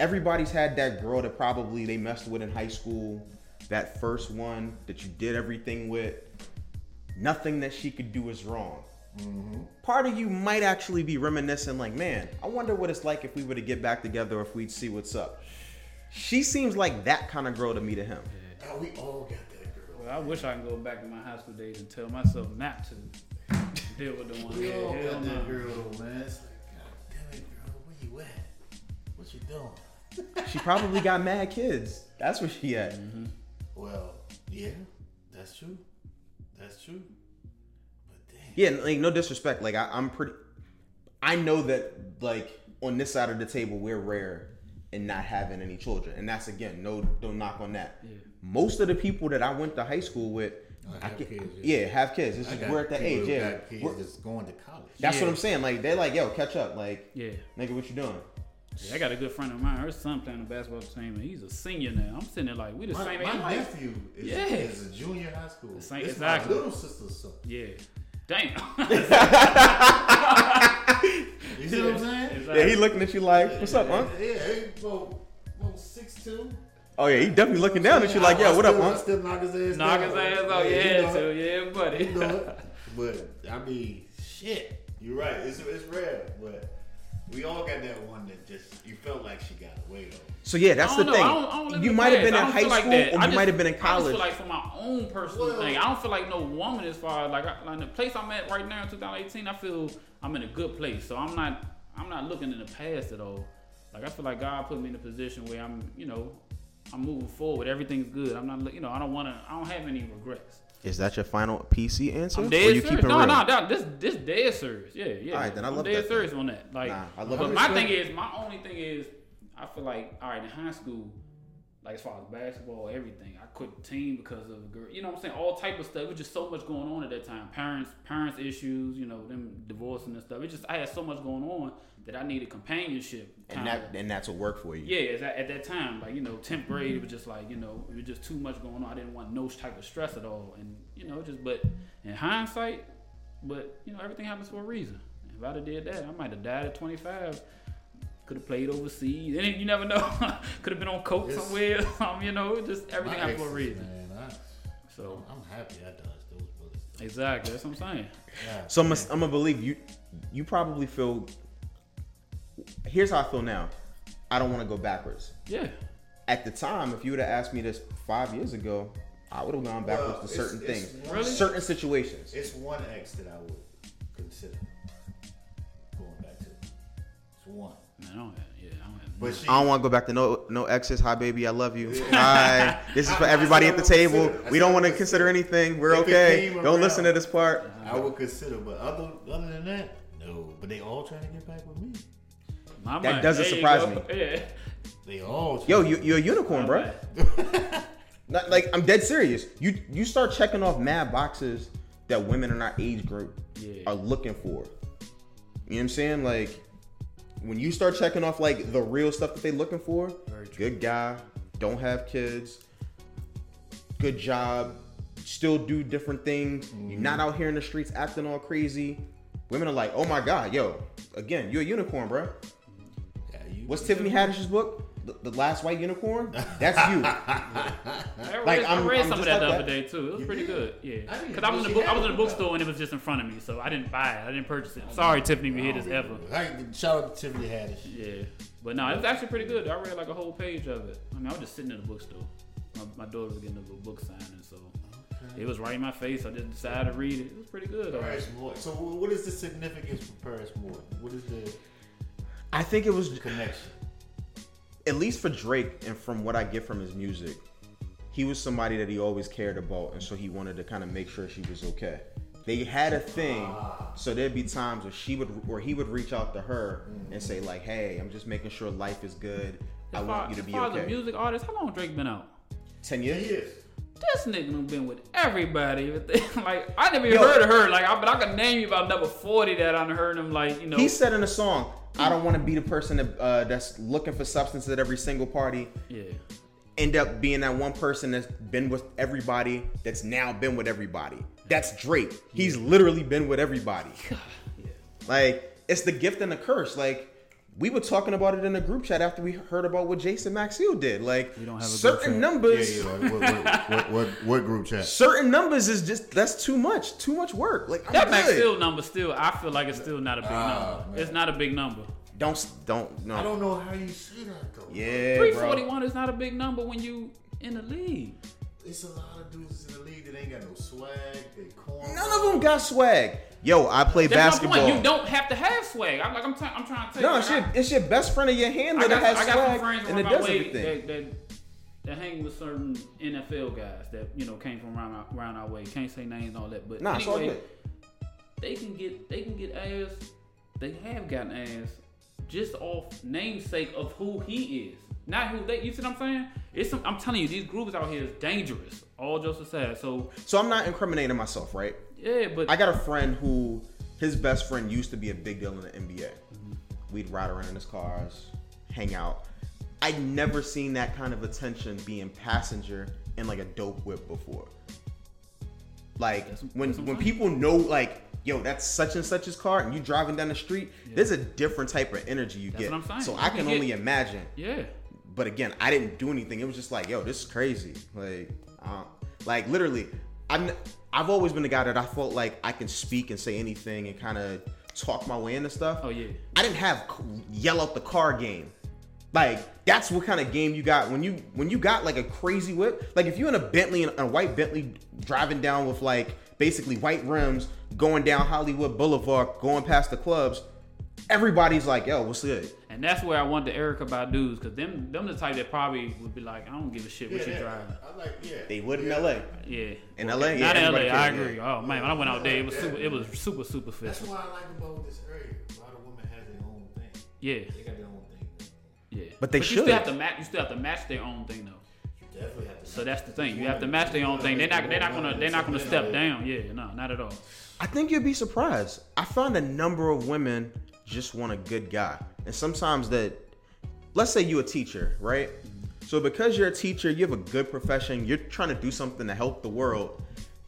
D: Everybody's had that girl that probably they messed with in high school. That first one that you did everything with. Nothing that she could do is wrong. Mm-hmm. Part of you might actually be reminiscing, like, man, I wonder what it's like if we were to get back together, if we'd see what's up. She seems like that kind of girl to me to him.
F: Oh, we all got that girl.
E: Well, I wish I can go back to my high school days and tell myself not to deal with the one.
F: We
E: Yeah,
F: all
E: hell
F: got
E: no.
F: that girl, though, man. It's like, God damn it, girl, where you at? What you doing?
D: She probably got mad kids. That's what she had. Mm-hmm.
F: Well, yeah, that's true. That's true. But damn.
D: Yeah, like no disrespect. Like I, I'm pretty. I know that like on this side of the table we're rare in not having any children, and that's again no don't knock on that.
E: Yeah.
D: Most of the people that I went to high school with, I
F: have kids,
D: yeah.
F: yeah.
D: have kids. This
F: I
D: is
F: got
D: we're at that age.
F: who
D: Yeah,
F: got kids
D: We're-
F: that's going to college.
D: that's what I'm saying. Like they're like, yo, catch up. Like,
E: Yeah.
D: nigga, what you doing?
E: Yeah, I got a good friend of mine. Her son playing the basketball team, and he's a senior now. I'm sitting there like, we the
F: My,
E: same
F: my
E: age. Like,
F: nephew is,
E: Yeah.
F: is a junior high school.
E: The same-
F: It's
E: exactly.
F: my little sister's son.
E: Yeah. Damn. (laughs) (laughs)
F: You see what I'm saying?
D: Yeah, he looking at you like, what's up, huh?
F: Yeah, he about, about six two.
D: Oh yeah, he definitely looking down at you like, yo, what up,
F: I
D: huh?
F: still knock his ass
E: Knock
F: down.
E: his ass out.
F: you
E: Yeah,
F: know
E: too. Yeah, buddy.
F: You know it. (laughs) But I mean, shit. You're right. It's it's rare, but we all got that one that just you felt like she got away though.
D: So yeah, that's the
E: know.
D: thing.
E: I don't, I don't
D: you might have been in
E: past. I don't
D: high
E: feel like
D: school or
E: I
D: you
E: just-
D: might have been in college.
E: I just
D: college.
E: feel like for my own personal
F: Well-
E: thing, I don't feel like no woman as far like, I, like the place I'm at right now in 2018. I feel I'm in a good place, so I'm not I'm not looking in the past at all. Like I feel like God put me in a position where I'm, you know, I'm moving forward. Everything's good. I'm not, you know, I don't want to. I don't have any regrets.
D: Is that your final PC answer?
E: I'm dead
D: you
E: serious.
D: keep it
E: No,
D: real?
E: no, no. This, this dead serious. Yeah, yeah.
D: All right, then I
E: I'm
D: love
E: dead
D: that
E: serious on that. Like,
D: Nah, I love
E: but my thing is, my only thing is, I feel like, all right, in high school, like as far as basketball, everything, I quit the team because of a girl. You know what I'm saying? All type of stuff. It was just so much going on at that time. Parents, parents issues. You know, them divorcing and stuff. It just, I had so much going on that I needed companionship.
D: And that and that's what worked for you.
E: Yeah, at that, at that time, like you know, tenth grade, it was just like you know, it was just too much going on. I didn't want no type of stress at all, and you know, just but in hindsight, but you know, everything happens for a reason. If I'd have did that, I might have died at twenty five. Could have played overseas, and you never know. (laughs) Could have been on coke
F: It's-
E: somewhere. (laughs) Um, you know, just everything
F: My
E: happens for a reason.
F: Man, I,
E: So
F: I'm happy I dodged those bullets.
E: exactly, that's what I'm saying.
F: God
D: So I'm gonna, I'm believe you. You probably feel. Here's how I feel now. I don't want to go backwards.
E: Yeah,
D: At the time, if you would have asked me this five years ago, I would have gone backwards
F: Well,
D: to certain
F: it's
D: things,
F: one-
E: Really?
D: certain situations.
F: It's one X that I would consider going back to. It's one.
E: Man, I don't have, yeah, I don't have.
F: But she,
D: I don't want to go back to no no exes. Hi, baby, I love you. Hi, this is for everybody at the table. We don't want to consider anything. We're
F: If
D: okay. Don't listen to this part.
F: I would consider, but other other than that, no. But they all trying to get back with me.
E: My
D: That
E: mind.
D: doesn't
E: There
D: surprise
E: me. Yeah.
F: They all.
D: Yo, you, you're a unicorn, bro. (laughs) Not, like I'm dead serious. You you start checking off mad boxes that women in our age group
E: Yeah.
D: are looking for. You know what I'm saying? Like when you start checking off like the real stuff that they're looking for, good guy, don't have kids, good job, still do different things. You're not out here in the streets acting all crazy. Women are like, oh my god, yo, again, you're a unicorn, bro.
F: Yeah, you-
D: What's Tiffany Haddish's book? The, the Last White Unicorn? That's you. (laughs)
E: I read,
D: Like,
E: I
D: I'm-
E: read
D: I'm
E: some of
D: just
E: that the other
D: that.
E: day too. It was
F: You
E: pretty
F: did?
E: good. Yeah, because I was in the book. I was in the bookstore and it was just in front of me, so I didn't buy it. I didn't purchase it. Sorry, Tiffany, we hit this ever.
F: Hey, shout out to Tiffany Haddish.
E: Yeah, but no, it was actually pretty good. I read like a whole page of it. I mean, I was just sitting in the bookstore. My, my daughter was getting a little book signing, so it was right in my face. I just decided to read it. It was pretty good.
F: Paris Morton. So, what is the significance for Paris Morton? What is the
D: I think it was
F: connection?
D: At least for Drake and from what I get from his music, he was somebody that he always cared about, and so he wanted to kind of make sure she was okay. They had a thing, so there'd be times where she would, or he would reach out to her and say like, "Hey, I'm just making sure life is good. I
E: As
D: want you to
E: as
D: be
E: far as a
D: okay."
E: music artist, how long Drake been out?
D: Ten years.
F: Yes.
E: This nigga been with everybody. (laughs) like I never even
D: Yo.
E: heard of her. Like, I, but I can name you about number forty that I done heard him. Like, you know,
D: He said in a song, "I don't want to be the person that, uh, that's looking for substance at every single party."
E: yeah.
D: end up being that one person that's been with everybody that's now been with everybody. That's Drake. He's literally been with everybody. (laughs) yeah. Like it's the gift and the curse. Like we were talking about it in a group chat after we heard about what Jason Maxill did. Like
E: We don't have a group
D: certain
E: chat.
F: Yeah,
D: numbers,
F: yeah. Like, what, what, what, what, what group chat?
D: certain numbers is just that's too much. Too much work. Like I'm
E: That Max
D: good.
E: Steel number still, I feel like it's still not a big
F: Ah,
E: number.
F: man.
E: It's not a big number.
D: Don't don't no.
F: I don't know how you see that though.
D: yeah,
E: Three
D: bro.
E: forty one is not a big number when you in the league.
F: It's a lot of dudes in the league that ain't got no swag. They corn.
D: None of them got swag. Yo, I play
E: That's
D: basketball.
E: my point. You don't have to have swag. I'm like I'm, t- I'm trying to tell
D: no,
E: you.
D: it's
E: like,
D: your, it's your best friend of your handler
E: I got,
D: that has
E: I got some
D: swag
E: friends
D: and it
E: around my
D: does
E: way
D: everything.
E: that, that that hang with certain NFL guys that you know came from around our, around our way. Can't say names and all that, but
D: Nah, it's all
E: anyway,
D: good.
E: they can get they can get ass. They have gotten ass just off namesake of who he is, not who they. You see what I'm saying? It's some, I'm telling you, these groups out here is dangerous. All jokes aside, so
D: So I'm not incriminating myself, right?
E: yeah, but
D: I got a friend who his best friend used to be a big deal in the NBA. Mm-hmm. We'd ride around in his cars, hang out. I'd never seen that kind of attention being passenger in like a dope whip before. Like
E: That's-
D: when
E: that's
D: when people know like yo that's such and such's car and you driving down the street, there's a different type of energy you
E: That's
D: get.
E: what I'm saying.
D: So
E: You
D: I
E: can
D: can
E: get-
D: only imagine.
E: yeah,
D: But again, I didn't do anything. It was just like, yo, this is crazy. Like, uh, like literally, I'm. I've always been the guy that I felt like I can speak and say anything and kind of talk my way into stuff.
E: oh yeah,
D: I didn't have yell out the car game. Like that's what kind of game you got when you when you got like a crazy whip. Like if you're in a Bentley, and a white Bentley, driving down with like basically white rims, going down Hollywood Boulevard, going past the clubs. Everybody's like, "Yo, what's good?"
E: And And that's where I want the Erykah Badu's, cause them them the type that probably would be like, I don't give a shit what you
F: that-
E: driving.
F: I like yeah.
D: They would in
F: yeah.
D: LA.
E: Yeah.
D: In LA, yeah,
E: Not in LA,
D: everybody
E: I agree.
D: yeah.
E: Oh man, when I went out there, it was
F: Yeah.
E: super it was super super
F: That's
E: fit.
F: what I like about this area. A lot of women have their own thing.
E: Yeah,
F: They got their own thing.
E: yeah.
D: But they
E: you
D: should.
E: still have to match. You still have to match their own thing though.
F: Definitely have to.
E: So that's the thing. You have to match their own thing. They're not. They're not gonna. They're not gonna step down. Yeah, no, not at all.
D: I think you'd be surprised. I find a number of women just want a good guy. And sometimes that let's say you're a teacher, right? So because you're a teacher, you have a good profession, you're trying to do something to help the world.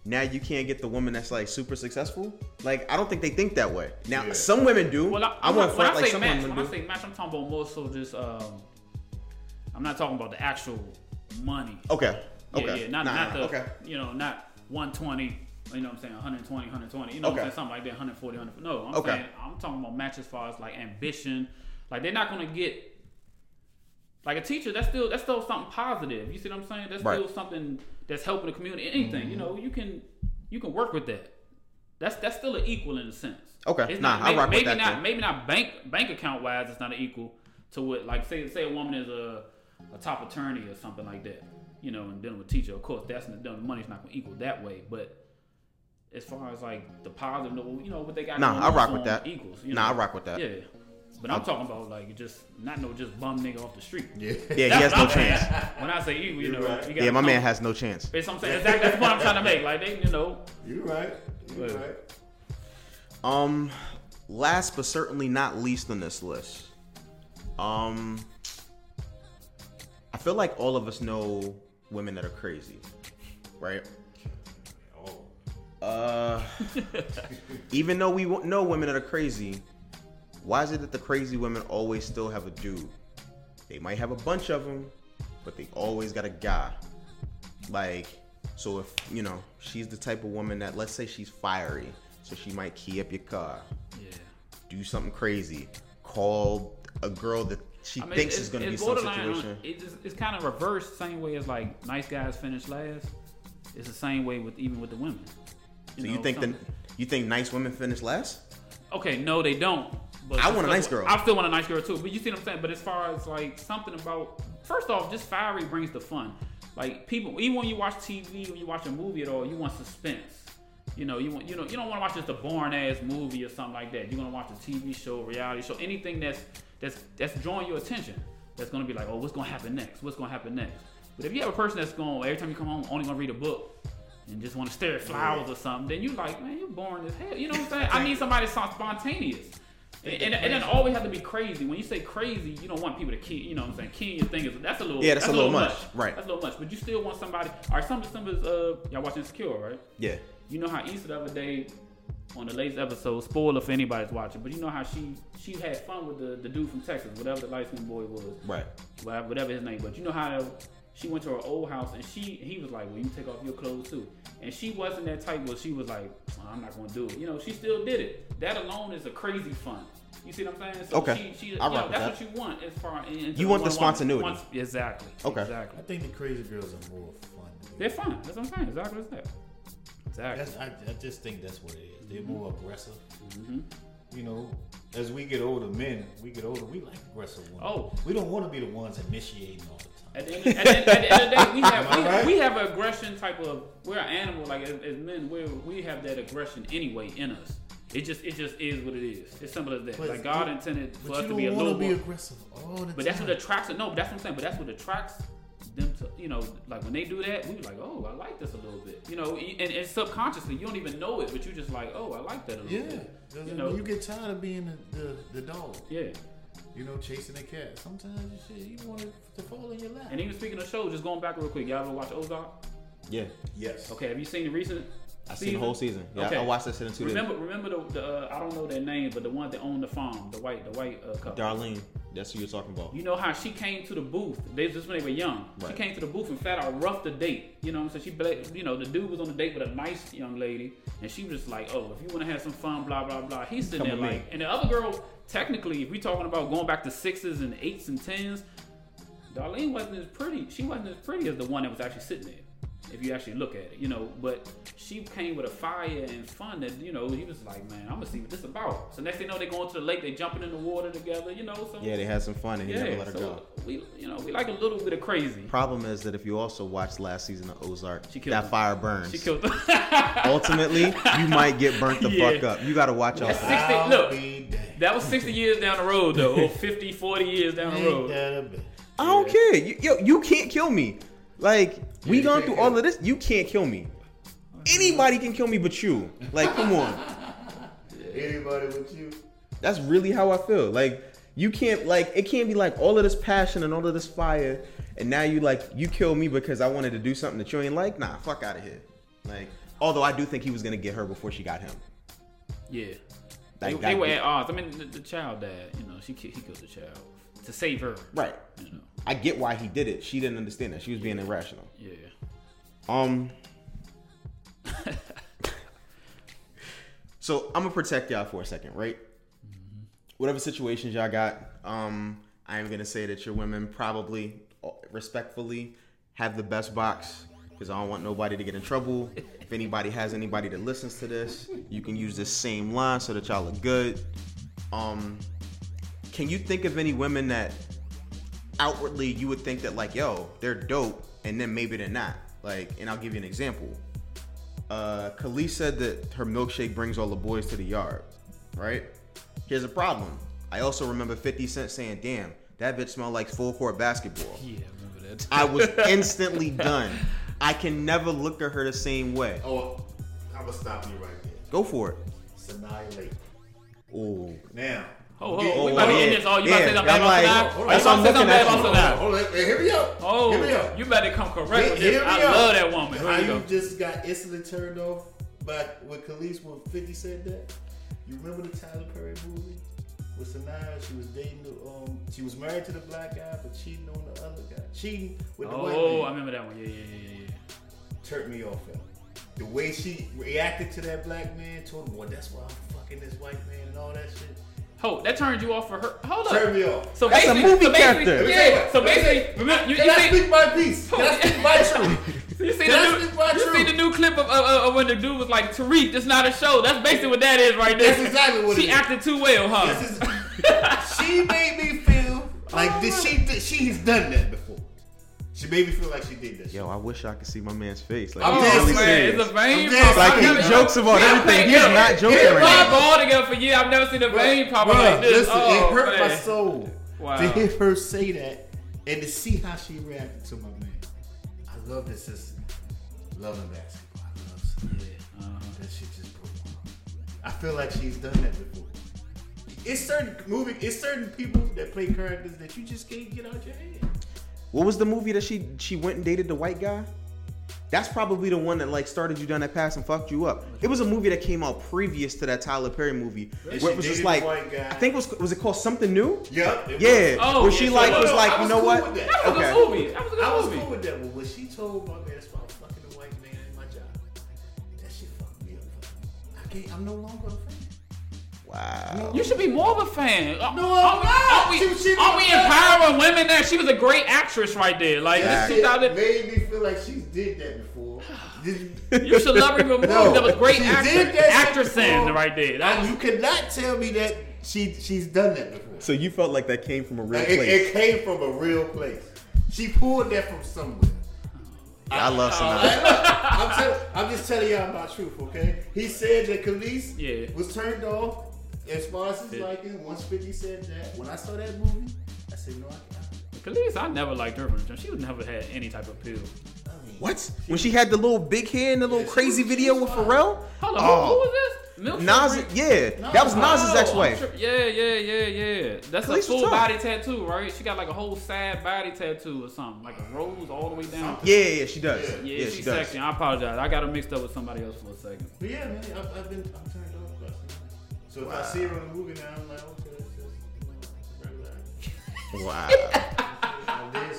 D: Now you can't get the woman that's like super successful. Like I don't think they think that way. Now
F: Yeah.
D: some women do.
E: Well, I,
D: I
E: when
D: won't
E: when
D: front
E: I
D: like
E: say
D: some
E: match,
D: women
E: when
D: do.
E: I say match, I'm talking about more so just. Um, I'm not talking about the actual money.
D: okay.
E: Yeah,
D: Okay.
E: yeah, not
D: Nah,
E: not the.
D: okay.
E: You know, not 120. You know what I'm saying? 120, 120. You know what I'm saying? Something like that. 140, 100. No, I'm
D: Okay.
E: saying I'm talking about match as far as like ambition. Like they're not gonna get. Like a teacher, that's still that's still something positive. You see what I'm saying? That's
D: Right.
E: still something that's helping the community. Anything, you mm-hmm. know, you can you can work with that. That's that's still an equal in a sense.
D: Okay.
E: It's
D: Nah,
E: not,
D: I
E: maybe,
D: rock with
E: maybe
D: that
E: not
D: then.
E: maybe not bank bank account wise. It's not an equal to what like say say a woman is a a top attorney or something like that. You know, and dealing with teacher, of course, that's the money's not going to equal that way. But as far as like the positive, you know, what they got.
D: Nah, I rock with that.
E: Equals. You
D: Nah,
E: know?
D: I rock with that.
E: Yeah. But I'm talking about like just not no just bum nigga off the street.
F: Yeah.
D: Yeah, he has no
E: I'm saying.
D: chance.
E: When I say equal, you
F: You're
E: know,
F: right.
E: you gotta
D: Yeah, my
E: come-
D: man has no chance.
E: It's what I'm saying. Exactly, that's what I'm trying to make. Like they, you know,
F: You right. You
E: Right.
F: right.
D: Um, last but certainly not least on this list, um, I feel like all of us know women that are crazy, right?
F: Oh.
D: Uh, (laughs) even though we know women that are crazy, why is it that the crazy women always still have a dude? They might have a bunch of them, but they always got a guy. Like, so if you know she's the type of woman that, let's say she's fiery, so she might key up your car,
E: yeah.
D: do something crazy, call a girl that she
E: I mean,
D: thinks
E: it's-
D: is going to be some situation.
E: It's, just- it's kind of reversed, same way as like nice guys finish last. It's the same way with even with the women.
D: So you think that you think nice women finish last?
E: Okay, no, they don't. But
D: I want a nice girl.
E: I still want a nice girl too. But you see what I'm saying? But as far as like something about first off, just fiery brings the fun. Like people, even when you watch TV, when you watch a movie at all, you want suspense. You know, you want you know you don't want to watch just a boring ass movie or something like that. You're gonna watch a TV show, reality show, anything that's that's that's drawing your attention. That's gonna be like, oh, what's gonna happen next? What's gonna happen next? But if you have a person that's going every time you come home only gonna read a book and just want to stare at flowers or something, then you like, man, you're boring as hell. You know what I'm saying? I need somebody that's spontaneous. And, and, and it doesn't always have to be crazy. When you say crazy, you don't want people to key. You know what I'm saying? Keying your thing is that's a little.
D: Yeah, that's a little much. Right.
E: That's a little much. But you still want somebody. All right, some some is uh y'all watching Insecure, right?
D: Yeah.
E: You know how Issa the other day on the latest episode, spoiler for anybody's watching, but you know how she she had fun with the, the dude from Texas, whatever the light skinned boy was,
D: Right.
E: whatever, whatever his name. But you know how she went to her old house and she he was like, "Well, you take off your clothes too," and she wasn't that type where she was like, "Oh, "I'm not gonna do it." You know, she still did it. That alone is a crazy fun. You see what I'm saying? So
D: Okay.
E: She, she,
D: I
E: you know,
D: rock with
E: that's
D: that.
E: what you want as far. In, in
D: You want the spontaneity.
E: Once- exactly.
D: Okay.
E: Exactly.
F: I think the crazy girls are more fun.
E: They're fun. That's what I'm saying. Exactly what that. Exactly.
F: That's, I, I just think that's what it is. They're
E: Mm-hmm.
F: more aggressive. You know, as we get older, men, we get older, we like aggressive women.
E: Oh.
F: We don't want to be the ones initiating all the time.
E: At the, end, at, the, at the end of the day, we (laughs) have we,
F: right?
E: we have an aggression type of we're an animal like as, as men we we have that aggression anyway in us. It just it just is what it is. It's simple as that.
F: But-
E: like God
F: but-
E: intended for us to be a little
F: to be
E: more.
F: aggressive all the time.
E: But that's what attracts it. No, but that's what I'm saying. But that's what attracts them to you know like when they do that we be like oh I like this a little bit you know and, and subconsciously you don't even know it but you just like oh I like that a little
F: Yeah.
E: bit.
F: Because
E: You know.
F: you get tired of being the, the, the dog,
E: Yeah.
F: You know, chasing the cat, sometimes you, shit, you want it to fall in your lap.
E: And even speaking of shows, just going back real quick, y'all ever watch Ozark?
D: Yeah.
F: yes.
E: Okay, have you seen the recent?
D: I seen the whole season. Yeah,
E: Okay.
D: I watched that shit in two
E: Remember, remember the, the uh, I don't know their name, but the one that owned the farm, the white, the white uh, couple.
D: Darlene, that's who you're talking about.
E: You know how she came to the booth? They just when they were young. She came to the booth and flat out roughed the date. You know what I'm saying? She, bla- you know, the dude was on the date with a nice young lady, and she was just like, "Oh, if you want to have some fun, blah blah blah." He's sitting
D: Come
E: there
D: with me.
E: like, and the other girl, technically, if we're talking about going back to sixes and eights and tens, Darlene wasn't as pretty. She wasn't as pretty as the one that was actually sitting there. If you actually look at it, you know. But she came with a fire and fun that you know he was like, man, I'm gonna see what this is about. So next thing you know, they going to the lake, they jumping in the water together, you know. So
D: Yeah, they had some fun and he never let her
E: so
D: go.
E: we you know we like a little bit of crazy.
D: Problem is that if you also watched last season of Ozark,
E: She killed
D: that
E: him.
D: fire burns.
E: She killed them. (laughs)
D: Ultimately, you might get burnt the (laughs)
E: Yeah.
D: fuck up. You gotta watch out for that.
E: 60 look. that was 60 years down the road though, or (laughs) 50, 40 years down the road.
F: that a bitch?
D: I don't care. You, yo, you can't kill me. Like we
F: you
D: gone through all of this. You can't kill me. Anybody can kill me but you. Like, come on. (laughs)
F: Anybody with you?
D: That's really how I feel. Like you can't like it can't be like all of this passion and all of this fire, and now you like you kill me because I wanted to do something that you ain't like. Nah, fuck out of here. Like, although I do think he was gonna get her before she got him.
E: Yeah.
D: Like,
E: they,
D: that
E: they were at odds. I mean, the, the child died. You know, she he killed the child to save her.
D: Right.
E: You know.
D: I get why he did it. She didn't understand that. She was being irrational.
E: Yeah.
D: Um. (laughs) so I'm gonna protect y'all for a second, right? Whatever situations y'all got, um, I am gonna say that your women probably, uh, respectfully, have the best box because I don't want nobody to get in trouble. If anybody has anybody that listens to this, you can use this same line so that y'all look good. Um, can you think of any women that outwardly you would think that like yo they're dope and then maybe they're not like and i'll give you an example uh Kelis said that her milkshake brings all the boys to the yard right here's a problem i also remember 50 cent saying damn that bitch smell like full court basketball
E: Yeah, I remember that.
D: i was (laughs) instantly done i can never look at her the same way
F: Oh, I'm gonna stop you right there.
D: go for it
F: Sanaa Lathan.
D: oh
F: Now.
E: Oh, oh,
F: you
E: we
F: get-
E: about to
D: yeah.
E: end this. Oh, you about to say something bad
D: I'm
E: about
D: like-
E: Sanaa?
F: Hold on,
E: Oh, you
D: that's what I'm
E: about to say something
D: looking at.
F: Hold on, hold on. Hey, Hear me out.
E: Oh,
F: Hear me out.
E: you better come correct with
F: Hear
E: this.
F: me
E: I
F: out.
E: love that woman.
F: How
E: Here
F: you just got instantly turned off by when Kelis when 50 said that? You remember the Tyler Perry movie with Sanaa? She was dating the um she was married to the black guy but cheating on the other guy. Cheating with the white
E: Oh. I remember that one. Yeah, yeah, yeah, yeah, yeah.
F: turned me off. Fella. The way she reacted to that black man, told him, "Well, that's why I'm fucking this white man and all that shit."
E: Hold, that turned you off for her. Hold up.
F: Turned me off.
E: So
D: That's a
E: basically,
D: movie
E: so basically,
D: character.
E: Yeah. So
F: Let me say
E: basically,
F: it.
E: remember you,
F: Can
E: you
F: I speak my piece? Can I speak my truth? (laughs)
E: you see
F: Can
E: the
F: speak
E: new,
F: my
E: you see the new clip of, of, of, of when the dude was like Tariq, this not a show. That's basically what that is right there.
F: That's exactly what it is.
E: she
F: it is.
E: acted too well, huh?
F: This is, (laughs) she made me feel like oh this, she did- she's done that before. She made me feel like she did that. shit.
D: yo i wish i could see my man's face like
F: I'm
D: he's
F: dead
D: really
E: man,
D: serious
E: it's a vein.
F: I'm dead
E: pop.
D: like he
E: never-
D: jokes about
E: Yeah,
D: everything he's
E: yeah,
D: not joking
F: yeah,
D: right
E: We
D: now
F: right.
E: ball together for years. I've never seen a vein pop
F: Bruh,
E: like this.
F: Listen,
E: oh,
F: it hurt my soul
E: Wow.
F: to hear her say that and to see how she reacted to my man. I love this sister. Loving basketball. I love Sanaa.
E: Yeah, uh-huh.
F: That shit just broke my heart. I feel like she's done that before. It's certain movie, it's certain people that play characters that you just can't get out your head.
D: What was the movie that she she went and dated the white guy? That's probably the one that like started you down that path and fucked you up. It was a movie that came out previous to that Tyler Perry movie,
F: Really?
D: where it was just like
F: the white guy.
D: I think it was was it called something new?
F: Yep. it
D: Yeah,
F: was.
E: Oh,
D: where she
E: so
D: like
E: what?
D: was
F: No,
D: like,
F: I
D: you know
F: cool
D: what?
F: that.
E: That was
D: Okay.
E: a good movie. That was a good
F: I was
E: movie.
F: cool with that, but when she told my man that's why fucking the white man in my job, that shit fucked me up. I can't. I'm no longer a fan.
D: Wow.
E: You should be more of a fan.
F: No, I'm
E: Aren't we-
F: not.
E: Aren't we,
F: She- she
E: aren't we empowering women there? She was a great actress right there. Like
D: Yeah.
E: this
F: It
E: 2000
F: made me feel like she did that before.
E: You should love her even more.
F: No,
E: that was great
F: she
E: actor,
F: did that shit
E: actressing right there. That
F: you cannot tell me that she she's done that before.
D: So you felt like that came from a real
F: Like,
D: place.
F: it came from a real place. She pulled that from somewhere.
D: I love
F: I,
D: Sanaa.
F: I'm, tell, I'm just telling y'all my truth, okay? He said that Kelis
E: Yeah.
F: was turned off as far as his
E: Yeah.
F: liking. Once 50 said that, when I saw that movie, I said, no, I can't.
E: Kelis, I never liked her. from the jump. She was never had any type of appeal.
F: I mean,
D: What? When she had the little big hair and the little
F: Yeah,
D: crazy
F: was-
D: video with
F: fine.
D: Pharrell?
E: Hold on,
D: Oh.
E: who, who was this? Milk
D: Nas,
E: Shake?
D: yeah, that was Nas's
E: Oh,
D: ex-wife.
E: Sure- Yeah, yeah, yeah, yeah. That's
D: Kelis
E: a full body tattoo, right? She got like a whole sad body tattoo or something, like a rose all the way down.
D: Yeah, yeah, yeah, she does.
F: Yeah.
E: Yeah,
D: Yeah,
E: she's
D: she does.
E: sexy. I apologize. I got her mixed up with somebody else for a second.
F: But yeah, man, I've, I've been, I'm turned off by Sanaa. So if I see her on the movie now, I'm like, okay, that's just, regular.
D: Wow.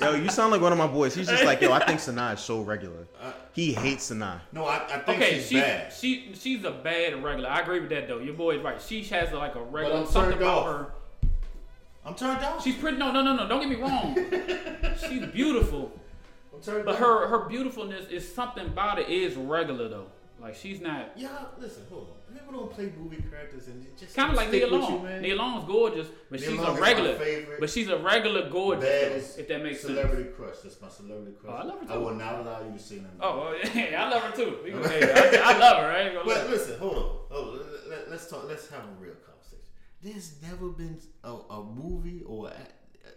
D: (laughs) Yo, you sound like one of my boys. He's just like, yo, I think (laughs) Sanaa is so regular. Uh, he hates Sanaa.
F: No, I, I think
E: Okay,
F: she's
E: she
F: bad.
E: she she's a bad regular. I agree with that though. Your boy's right. She has like a regular
F: I'm
E: something
F: turned
E: about
F: off.
E: her.
F: I'm turned off.
E: She's pretty. No, no, no, no. Don't get me wrong. (laughs) she's beautiful,
F: I'm sorry,
E: But her her beautifulness is something about it is regular though. Like she's not
F: Yeah, listen, hold on. People don't play movie characters and it just
E: kind of like
F: stick
E: Nia
F: with you,
E: Long.
F: man.
E: Nia Long's gorgeous, but
F: Nia
E: she's
F: Long
E: a regular.
F: favorite.
E: But she's a regular gorgeous. If that makes sense.
F: celebrity crush. That's my celebrity crush.
E: Oh, I love her
F: I will not allow you to sing that.
E: Oh well, (laughs) yeah, I love her too. We gonna- hey, I, I love her. I ain't gonna
F: But
E: lie.
F: listen, hold on. Hold on. Let, us talk. Let's have a real conversation. There's never been a, a movie or a,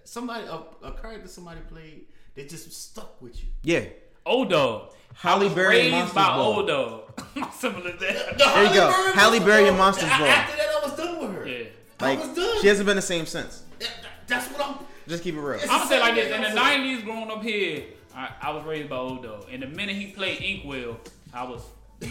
F: somebody a, a character somebody played that just stuck with you.
D: Yeah.
E: O-Dog.
D: Halle Berry and Monsters
E: by
D: Ball.
E: O-Dog. (laughs) Simple as that.
D: There you go. Halle Berry and Monsters Ball.
F: After that, I was done with her.
E: Yeah.
F: I was done.
D: she hasn't been the same since.
F: That- That's what I'm.
D: Just keep it real.
E: I'm gonna say it like this: in the '90s, growing up here, I, I was raised by O-Dog, and the minute he played Inkwell, I was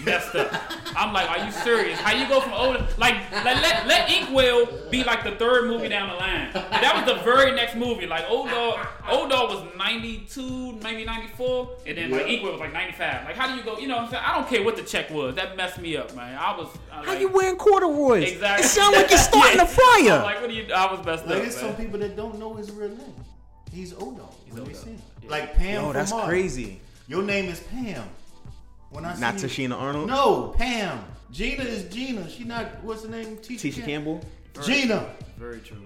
E: messed up. I'm like, are you serious? How you go from old like, like let let Inkwell be like the third movie down the line? And that was the very next movie. Like O-Dog, old dog was 92, maybe 94, and then like Inkwell was like 95. Like how do you go? You know what I'm saying? I don't care what the check was. That messed me up, man. I was I,
D: How
E: like,
D: you wearing corduroys?
E: Exactly.
D: It sound like you're starting a (laughs)
E: I'm
D: fire.
E: like, what do you? I was messed
F: Like
E: up.
F: there's some people that don't know his real name. He's O-Dog. He's
E: Old
F: we
E: Dog.
F: see him.
E: Yeah.
F: Like Pam. Oh,
D: that's
F: Marvel.
D: crazy.
F: Your name is Pam. When I
D: Not Tichina Arnold.
F: No, Pam. Gina is Gina. She not. What's the name? Tisha,
D: Tisha Campbell.
F: Gina.
E: Very true.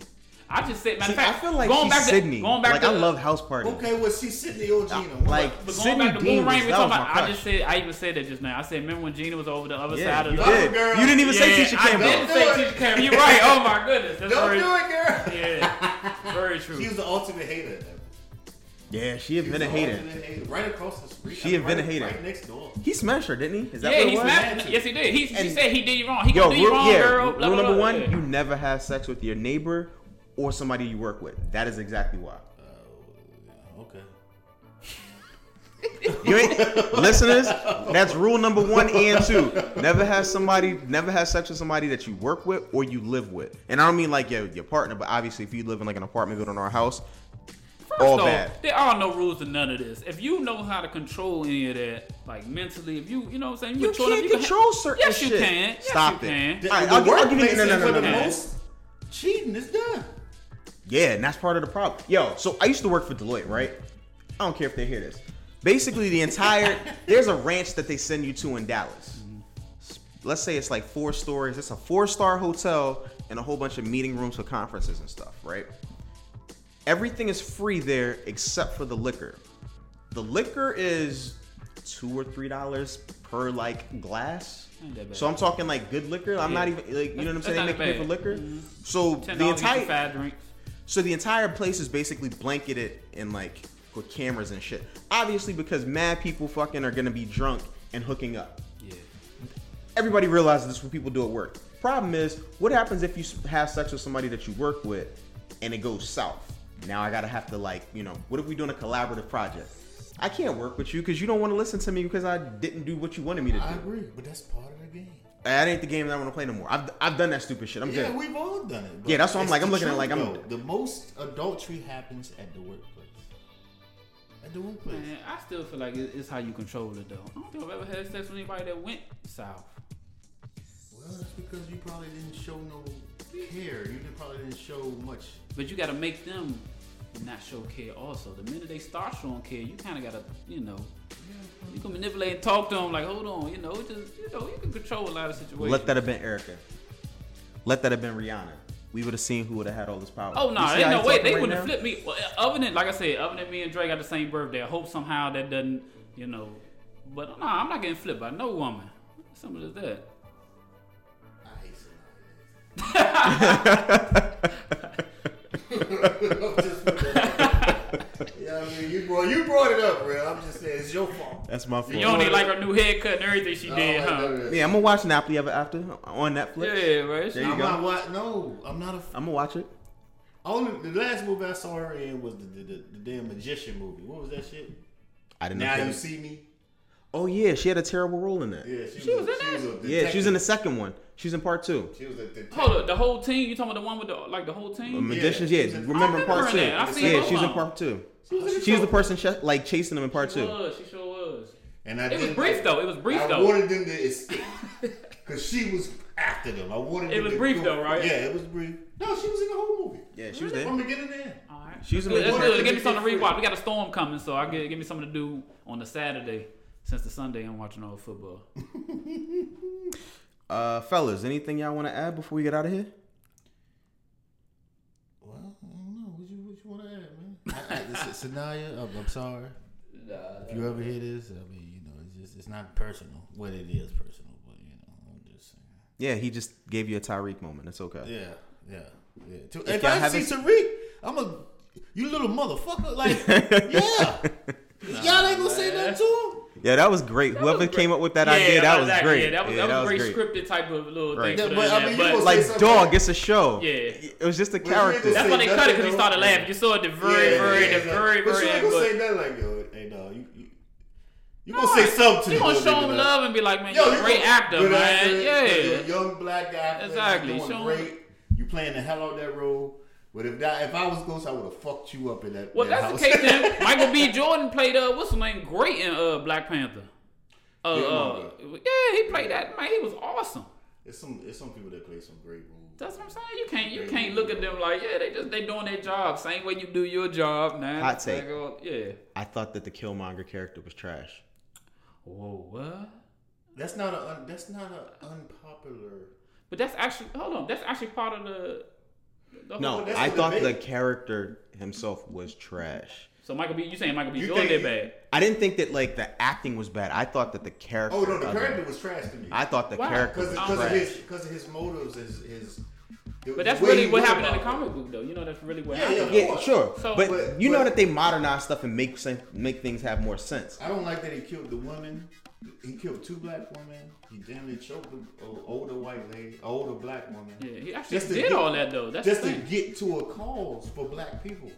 E: I just said, matter
D: See,
E: of
D: I feel like
E: going
D: she's
E: back to,
D: Sydney.
E: Going back
D: like
E: to,
D: I love House Party.
F: Okay, well, she's Sydney or Gina. What
D: like
E: But going
D: Sydney
E: back to
D: Dean
E: Boomerang,
D: was,
E: we
D: that
E: talking
D: was my
E: about. I just said, I even said that just now. I said, remember when Gina was over the other
D: Yeah,
E: side of
D: you
E: the.
D: did.
F: girl.
D: You didn't even say
E: Yeah,
D: Tisha
E: I
D: Campbell.
E: didn't say
F: Don't
E: Tisha Campbell. You're right. Oh my goodness, that's
F: Don't
E: very,
F: do it, girl.
E: yeah, very true.
F: She was the ultimate hater. At that point.
D: Yeah, she
F: She was
D: invented
F: the
D: hater.
F: Right across the street.
D: She
F: I mean,
D: invented
F: right,
D: hater.
F: Right next door.
D: He smashed her, didn't he? Is that
E: yeah,
D: what it
E: he
D: was?
E: smacked. Yes, he did. He, he said he did you wrong. He
D: Yo,
E: gonna do you wrong,
D: yeah,
E: girl.
D: rule
E: blah, blah,
D: number
E: blah.
D: one:
E: Yeah.
D: you never have sex with your neighbor or somebody you work with. That is exactly why.
F: Oh, okay. (laughs)
D: You ain't listeners. That's rule number one and two. Never have somebody, never have sex with somebody that you work with or you live with. And I don't mean like your your partner, but obviously if you live in like an apartment building or a house,
E: First
D: all
E: off,
D: bad.
E: There are no rules to none of this. If you know how to control any of that, like mentally, if you you know what I'm saying,
D: You
E: control
D: can't
E: you can-
D: control certain
E: Yes, you can. Yes,
D: Stop
E: you
D: it.
E: can.
F: The,
D: All right,
F: the
D: I'll I'll give you-
F: workplace
D: no, no, no,
F: where
D: no,
F: the
E: no.
F: most cheating is done.
D: Yeah, and that's part of the problem. Yo, so I used to work for Deloitte, right? I don't care if they hear this. Basically, the entire (laughs) there's a ranch that they send you to in Dallas. Let's say it's like four stories. It's a four star hotel and a whole bunch of meeting rooms for conferences and stuff, right? Everything is free there except for the liquor. The liquor is two or three dollars per like glass.
E: Ain't that bad.
D: So I'm talking like good liquor. I'm
E: Yeah.
D: not even like you know what I'm saying. They make you pay for liquor.
E: Mhm.
D: So the entire so the entire place is basically blanketed in like with cameras and shit. Obviously, because mad people fucking are gonna be drunk and hooking up.
E: Yeah.
D: Everybody realizes this is what people do at work. Problem is, what happens if you have sex with somebody that you work with and it goes south? Now I gotta have to like, you know, what if we doing a collaborative project? I can't work with you because you don't want to listen to me because I didn't do what you wanted me to do.
F: I agree, but that's part of the game.
D: That ain't the game that I want to play no more. I've, I've done that stupid shit. I'm
F: Yeah,
D: good.
F: we've all done it.
D: Yeah, that's what I'm like. I'm
F: the
D: looking at like I'm-
F: though. the most adultery happens at the workplace. At the workplace.
E: Man, I still feel like it's how you control it though. I don't think I've ever had sex with anybody that went south.
F: Well, that's because you probably didn't show no care. You probably didn't show much.
E: But you gotta make them not show care also. The minute they start showing care, you kinda gotta, you know, you can manipulate and talk to them like, hold on, you know, just you know, you can control a lot of situations.
D: Let that have been Erykah. Let that have been Rihanna. We would have seen who would have had all this power.
E: Oh no,
D: You see
E: ain't
D: how
E: no way they
D: right
E: wouldn't have flipped me. Well, other than like I said, other than me and Dre got the same birthday. I hope somehow that doesn't, you know. But no, I'm not getting flipped by no woman. Simple as that.
F: I hate somebody. yeah, I mean, you brought you brought it up, bro. I'm just saying it's your fault.
D: That's my fault.
E: You only like her new haircut and everything she did, huh?
D: Yeah, I'm gonna watch Nappily ever after on Netflix.
E: Yeah, right.
D: There you
F: I'm
D: go.
F: not what? No, I'm not a.
D: I'm gonna watch it.
F: Only the last movie I saw her in was the the, the, the damn magician movie. What was that shit?
D: I didn't
F: Now
D: know.
F: you see me.
D: Oh yeah, she had a terrible role in that.
F: Yeah, she,
E: She was
F: a,
E: in that?
F: a
D: Yeah, she was in the second one. She's in part two.
F: She was a detective.
E: Hold up, the whole team. You talking about the one with the like the whole team?
D: Magicians,
F: she
D: yeah.
F: was
D: remember
E: I
D: part
E: remember
D: two?
E: that. I seen
D: Yeah,
E: both
D: she was in part two.
F: She was
D: She was the person ch- like chasing them in part
E: She
D: two.
E: was. She sure was.
F: And I
E: It was
F: didn't-
E: brief though. It was brief
F: I
E: though.
F: wanted them to escape (laughs) because she was after them. I wanted.
E: It
F: them
E: was
F: to
E: brief
F: go-
E: though, right?
F: Yeah, it was brief. No, she was in the whole movie.
D: Yeah, she was there
F: From
D: there.
F: beginning to end.
E: All right.
D: She was in
E: Good,
D: the
E: That's
F: movie.
E: good. Give me something to
F: Free.
E: rewatch. We got a storm coming, so I get give me something to do on the Saturday. Since the Sunday I'm watching all the football. (laughs)
D: Uh, fellas, anything y'all want to add before we get out of here?
F: Well, I don't know. What you what you want to add, man? I, I, this is Sanaa, I'm, I'm sorry. If you ever hear this, I mean, you know, it's just it's not personal. Well, it is personal, but you know, I'm just saying.
D: Yeah, he just gave you a Tariq moment. It's okay.
F: Yeah, yeah, yeah. To-
D: If
F: If, I see
D: haven't-
F: Tariq, I'm a you little motherfucker. Like, (laughs) yeah, y'all ain't gonna say nothing to him.
D: Yeah, that was great.
E: That
D: Whoever
E: was
D: came
E: great.
D: up with that
E: Yeah,
D: idea, that was
E: exactly.
D: great.
E: Yeah, that was,
D: Yeah,
E: that was a great scripted type of little
D: Right.
E: thing.
F: Yeah, but, I mean,
E: but
D: Like, dog,
F: something.
D: it's a show.
E: Yeah.
D: It was just a
F: But
D: character.
E: that's
F: say
E: why they cut it because he
F: though.
E: started laughing. You saw it the very, very, the
F: exactly.
E: very,
F: But
E: very
F: you ain't gonna say nothing like, yo, hey, dog, you, you, you gonna say something to
E: You gonna show him
F: dog.
E: love and be like, man,
F: Yo,
E: you're a great actor, man.
F: actor,
E: Yeah.
F: you're a young black actor.
E: Exactly,
F: You're doing
E: show 'em.
F: great. You playing the hell out that role. But if that, if I was Ghost, I would have fucked you up in that.
E: Well,
F: that
E: that's
F: house.
E: the case then. (laughs) Michael B. Jordan played uh, what's his name? Great in uh Black Panther. Uh, uh, yeah, he played that. Man, he was awesome.
F: It's some, it's some people that play some great roles.
E: That's what I'm saying. You can't, you can't look at them like, yeah, they just they doing their job. Same way you do your job, now.
D: Hot take.
E: Like, uh, yeah.
D: I thought that the Killmonger character was trash.
E: Whoa, what?
F: That's not a, that's not a unpopular.
E: But that's actually hold on. That's actually part of the. The
D: No,
E: whole-
D: I thought the
F: debate.
D: character himself was trash.
E: So Michael B. You saying Michael B.
F: You
E: Jordan
F: think-
E: did bad?
D: I didn't think that like the acting was bad. I thought that the character.
F: Oh no, the
D: of
F: character was trash to me.
D: I thought the
E: Wow.
D: character
F: because
D: was
F: because of his because of his motives, his his.
E: But that's really what happened in the comic book, though. You know, that's really what
F: Yeah,
E: happened.
F: yeah.
D: Yeah, sure.
E: So-
D: but,
F: But-
D: you know
F: but-
D: that they modernize stuff and make sense, make things have more sense.
F: I don't like that he killed the women. He killed two black women. He damn near choked an older white lady, older black woman.
E: Yeah, he actually
F: Just to
E: did
F: get-
E: all that though. That's
F: just to get to a cause for black people.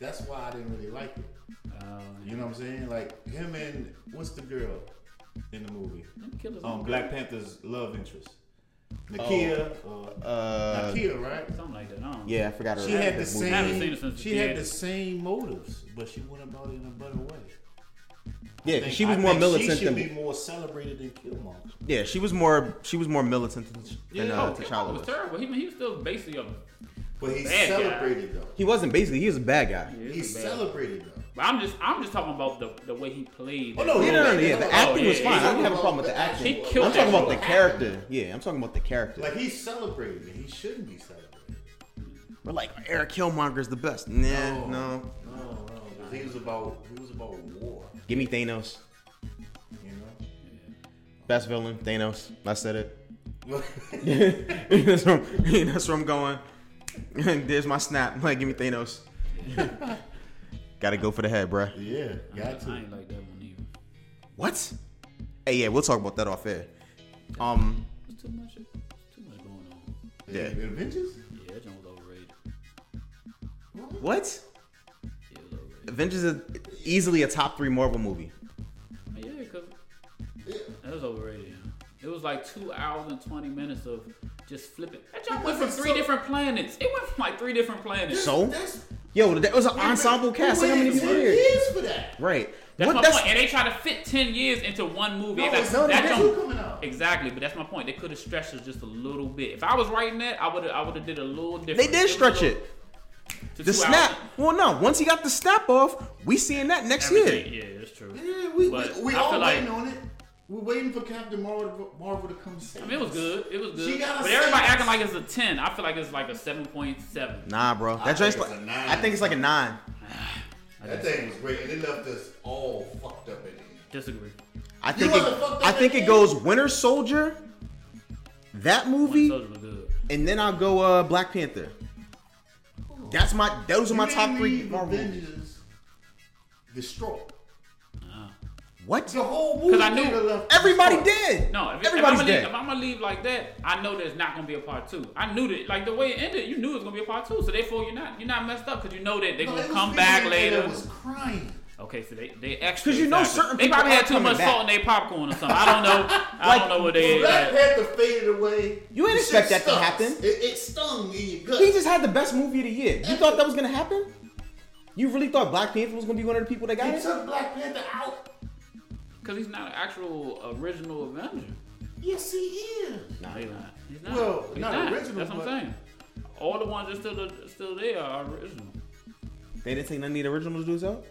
F: That's why I didn't really like it.
E: Uh,
F: You know what I'm saying? Like him and what's the girl in the movie?
E: them killers
F: Um,
E: was
F: Black Panther's love interest, Nakia. uh,
D: Uh,
F: Nakia, right?
E: something like that. I don't know.
D: yeah, I forgot her.
F: She had the
D: movie.
F: same.
E: seen it since
F: She
E: the
F: had the same motives, but she went about it in a better way.
D: Yeah,
F: think-
D: she was
F: I
D: more
F: think
D: militant
F: She should
D: than.
F: be more celebrated than Killmonger.
D: Yeah, she was more. She was more militant than, than
F: Yeah.
D: uh,
E: Oh, Killmonger
D: T'Challa
E: was
D: was.
E: terrible. He, he was still basically a.
F: But he's
E: Bad guy.
F: celebrated though.
D: He wasn't basically. He was a bad guy.
E: Yeah, he
F: He's
E: bad.
F: celebrated though.
E: But I'm just I'm just talking about the the way he played.
F: Oh, no,
D: Yeah,
E: role.
D: no, no, no, yeah, the
F: Oh,
D: acting
E: yeah,
D: was fine.
E: yeah.
D: I don't have a problem with the acting.
E: He killed
D: I'm talking
E: that
D: about the
E: role.
D: character. Yeah, I'm talking about the character.
F: Like he's celebrated he shouldn't be celebrated.
D: We're like Eric Killmonger is the best. Nah, no.
F: No, no, no. 'cause He was about he was about war.
D: Give me Thanos.
F: You know.
D: Best villain, Thanos. I said it. that's, (laughs) where, (laughs) that's where I'm going. (laughs) There's my snap. Like, give me Thanos. Gotta go for the head, bruh.
F: Yeah,
E: got
F: to.
E: I ain't like that one either.
D: What? Hey, yeah, we'll talk about that off air. Um,
E: There's too much. Too much going on.
D: Yeah.
F: The Avengers.
E: Yeah, that joint was overrated.
D: what? Avengers is easily a top three Marvel movie.
E: Yeah, cause that was overrated. It was like two hours and twenty minutes of just flipping. That jump went from three
F: so-
E: different planets. It went from like three different planets.
D: So, yo, that was an ensemble cast. Look how many people
F: 10
D: here.
F: years for that.
D: Right.
E: That's
D: What-
E: my
D: that's-
E: point. And they try to fit ten years into one movie.
F: No,
E: Like,
D: no,
E: that
D: there's
E: jump-
F: coming out.
E: Exactly, but that's my point. They could have stretched it just a little bit. If I was writing that, I would have I would have did a little different.
D: They did stretch
E: little-
D: it.
E: To
D: The
E: two
D: snap.
E: hours.
D: Well, no. Once he got the snap off, we seeing that next
E: Everything-
D: year.
E: Yeah, that's true.
F: Yeah, we,
E: But
F: we, we all
E: feel like-
F: waiting on it. We're waiting for Captain Marvel, Marvel to come save
E: I mean, it was good. It was good.
F: She gotta
E: But everybody acting like it's a ten. I feel like it's like a seven point seven.
D: Nah, bro.
F: I
D: That joint's like,
F: a nine.
D: I think it's like a nine. (sighs)
F: That thing was great, and it left us all fucked up in it.
E: Disagree.
D: I think it, I think it goes Winter Soldier, that movie,
E: Soldier was good.
D: and then I'll go uh, Black Panther. That's my those are my
F: You
D: top three
F: leave
D: Marvel movies.
F: Avengers distraught.
D: What?
F: The whole movie
E: 'Cause I knew-
F: left
D: Everybody
F: distraught.
D: did.
E: No, if,
D: everybody's
E: if I'm gonna
D: dead.
E: leave, if I'm gonna leave like that, I know there's not gonna be a part two. I knew that, like the way it ended, you knew it was gonna be a part two. So therefore, you're not you're not messed up because you know that they're
F: No,
E: gonna come back later.
F: That was crying.
E: Okay, so they they extra.
D: 'Cause you know certain
E: They
D: people
E: probably had too much
D: back.
E: salt in their popcorn or something. I don't know. I (laughs)
D: Like,
E: don't know what
F: When
E: they.
F: Black
E: had.
F: Panther faded away.
D: You ain't
F: the
D: expect
F: shit
D: that to happen.
F: It, it stung in your gut.
D: He just had the best movie of the year. You thought that was gonna happen? You really thought Black Panther was gonna be one of the people that got
F: He
D: it?
F: took Black Panther out.
E: Because he's not an actual original Avenger.
F: Yes, he is.
E: Nah, he not. He's not.
F: Well,
E: He's
F: not original,
E: That's what I'm saying. All the ones that still still there are original.
D: They didn't take none of the original dudes out.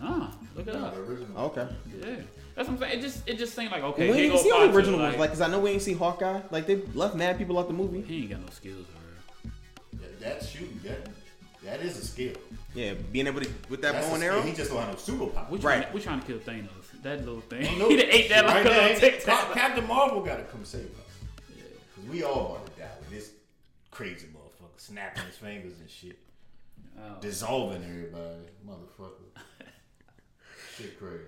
E: Nah, look it
F: Not
E: up.
F: the.
D: Okay.
E: Yeah, that's what I'm saying. It just it just seemed like okay.
D: we
E: here
D: ain't
E: go
D: even see all the original ones,
E: like,
D: like, cause I know we ain't see Hawkeye. Like they left mad people out the movie.
E: he ain't got no skills for real.
F: That, that's shooting. That that is a skill.
D: Yeah, being able to with that
F: That's
D: bow and arrow.
F: He just don't have no superpower.
E: We trying,
D: Right.
E: we trying to kill Thanos. That little thing.
F: Ain't no- (laughs)
E: he ate that like
F: Right
E: a
F: now,
E: little tic
F: Cap-
E: tac.
F: Captain Marvel got to come save us. Yeah. Cause we all about to die with this crazy motherfucker snapping his fingers and shit,
E: Oh.
F: dissolving everybody, motherfucker. Shit crazy.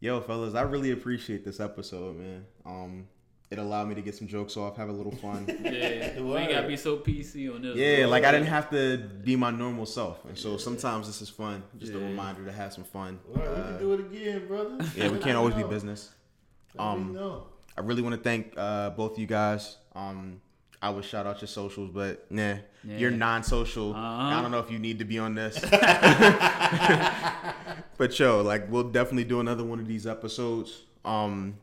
D: Yo, fellas, I really appreciate this episode, man. Um, it allowed me to get some jokes off, have a little fun. (laughs)
E: Yeah, we ain't gotta be so PC on this.
D: yeah, like I didn't have to be my normal self, and so sometimes this is fun. Just a reminder to have some fun.
F: All right, we
D: Uh,
F: can do it again, brother.
D: yeah, we can't always be business. Um. I really want to thank uh, both you guys. Um, I would shout out your socials, but nah,
E: Yeah.
D: you're non-social.
E: Uh-huh.
D: I don't know if you need to be on this. (laughs) (laughs) but yo, like we'll definitely do another one of these episodes. Um,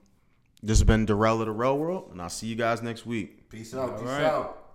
D: this has been Darrell of the Real World, and I'll see you guys next week.
F: Peace out.
E: All
F: peace
E: right.
F: out.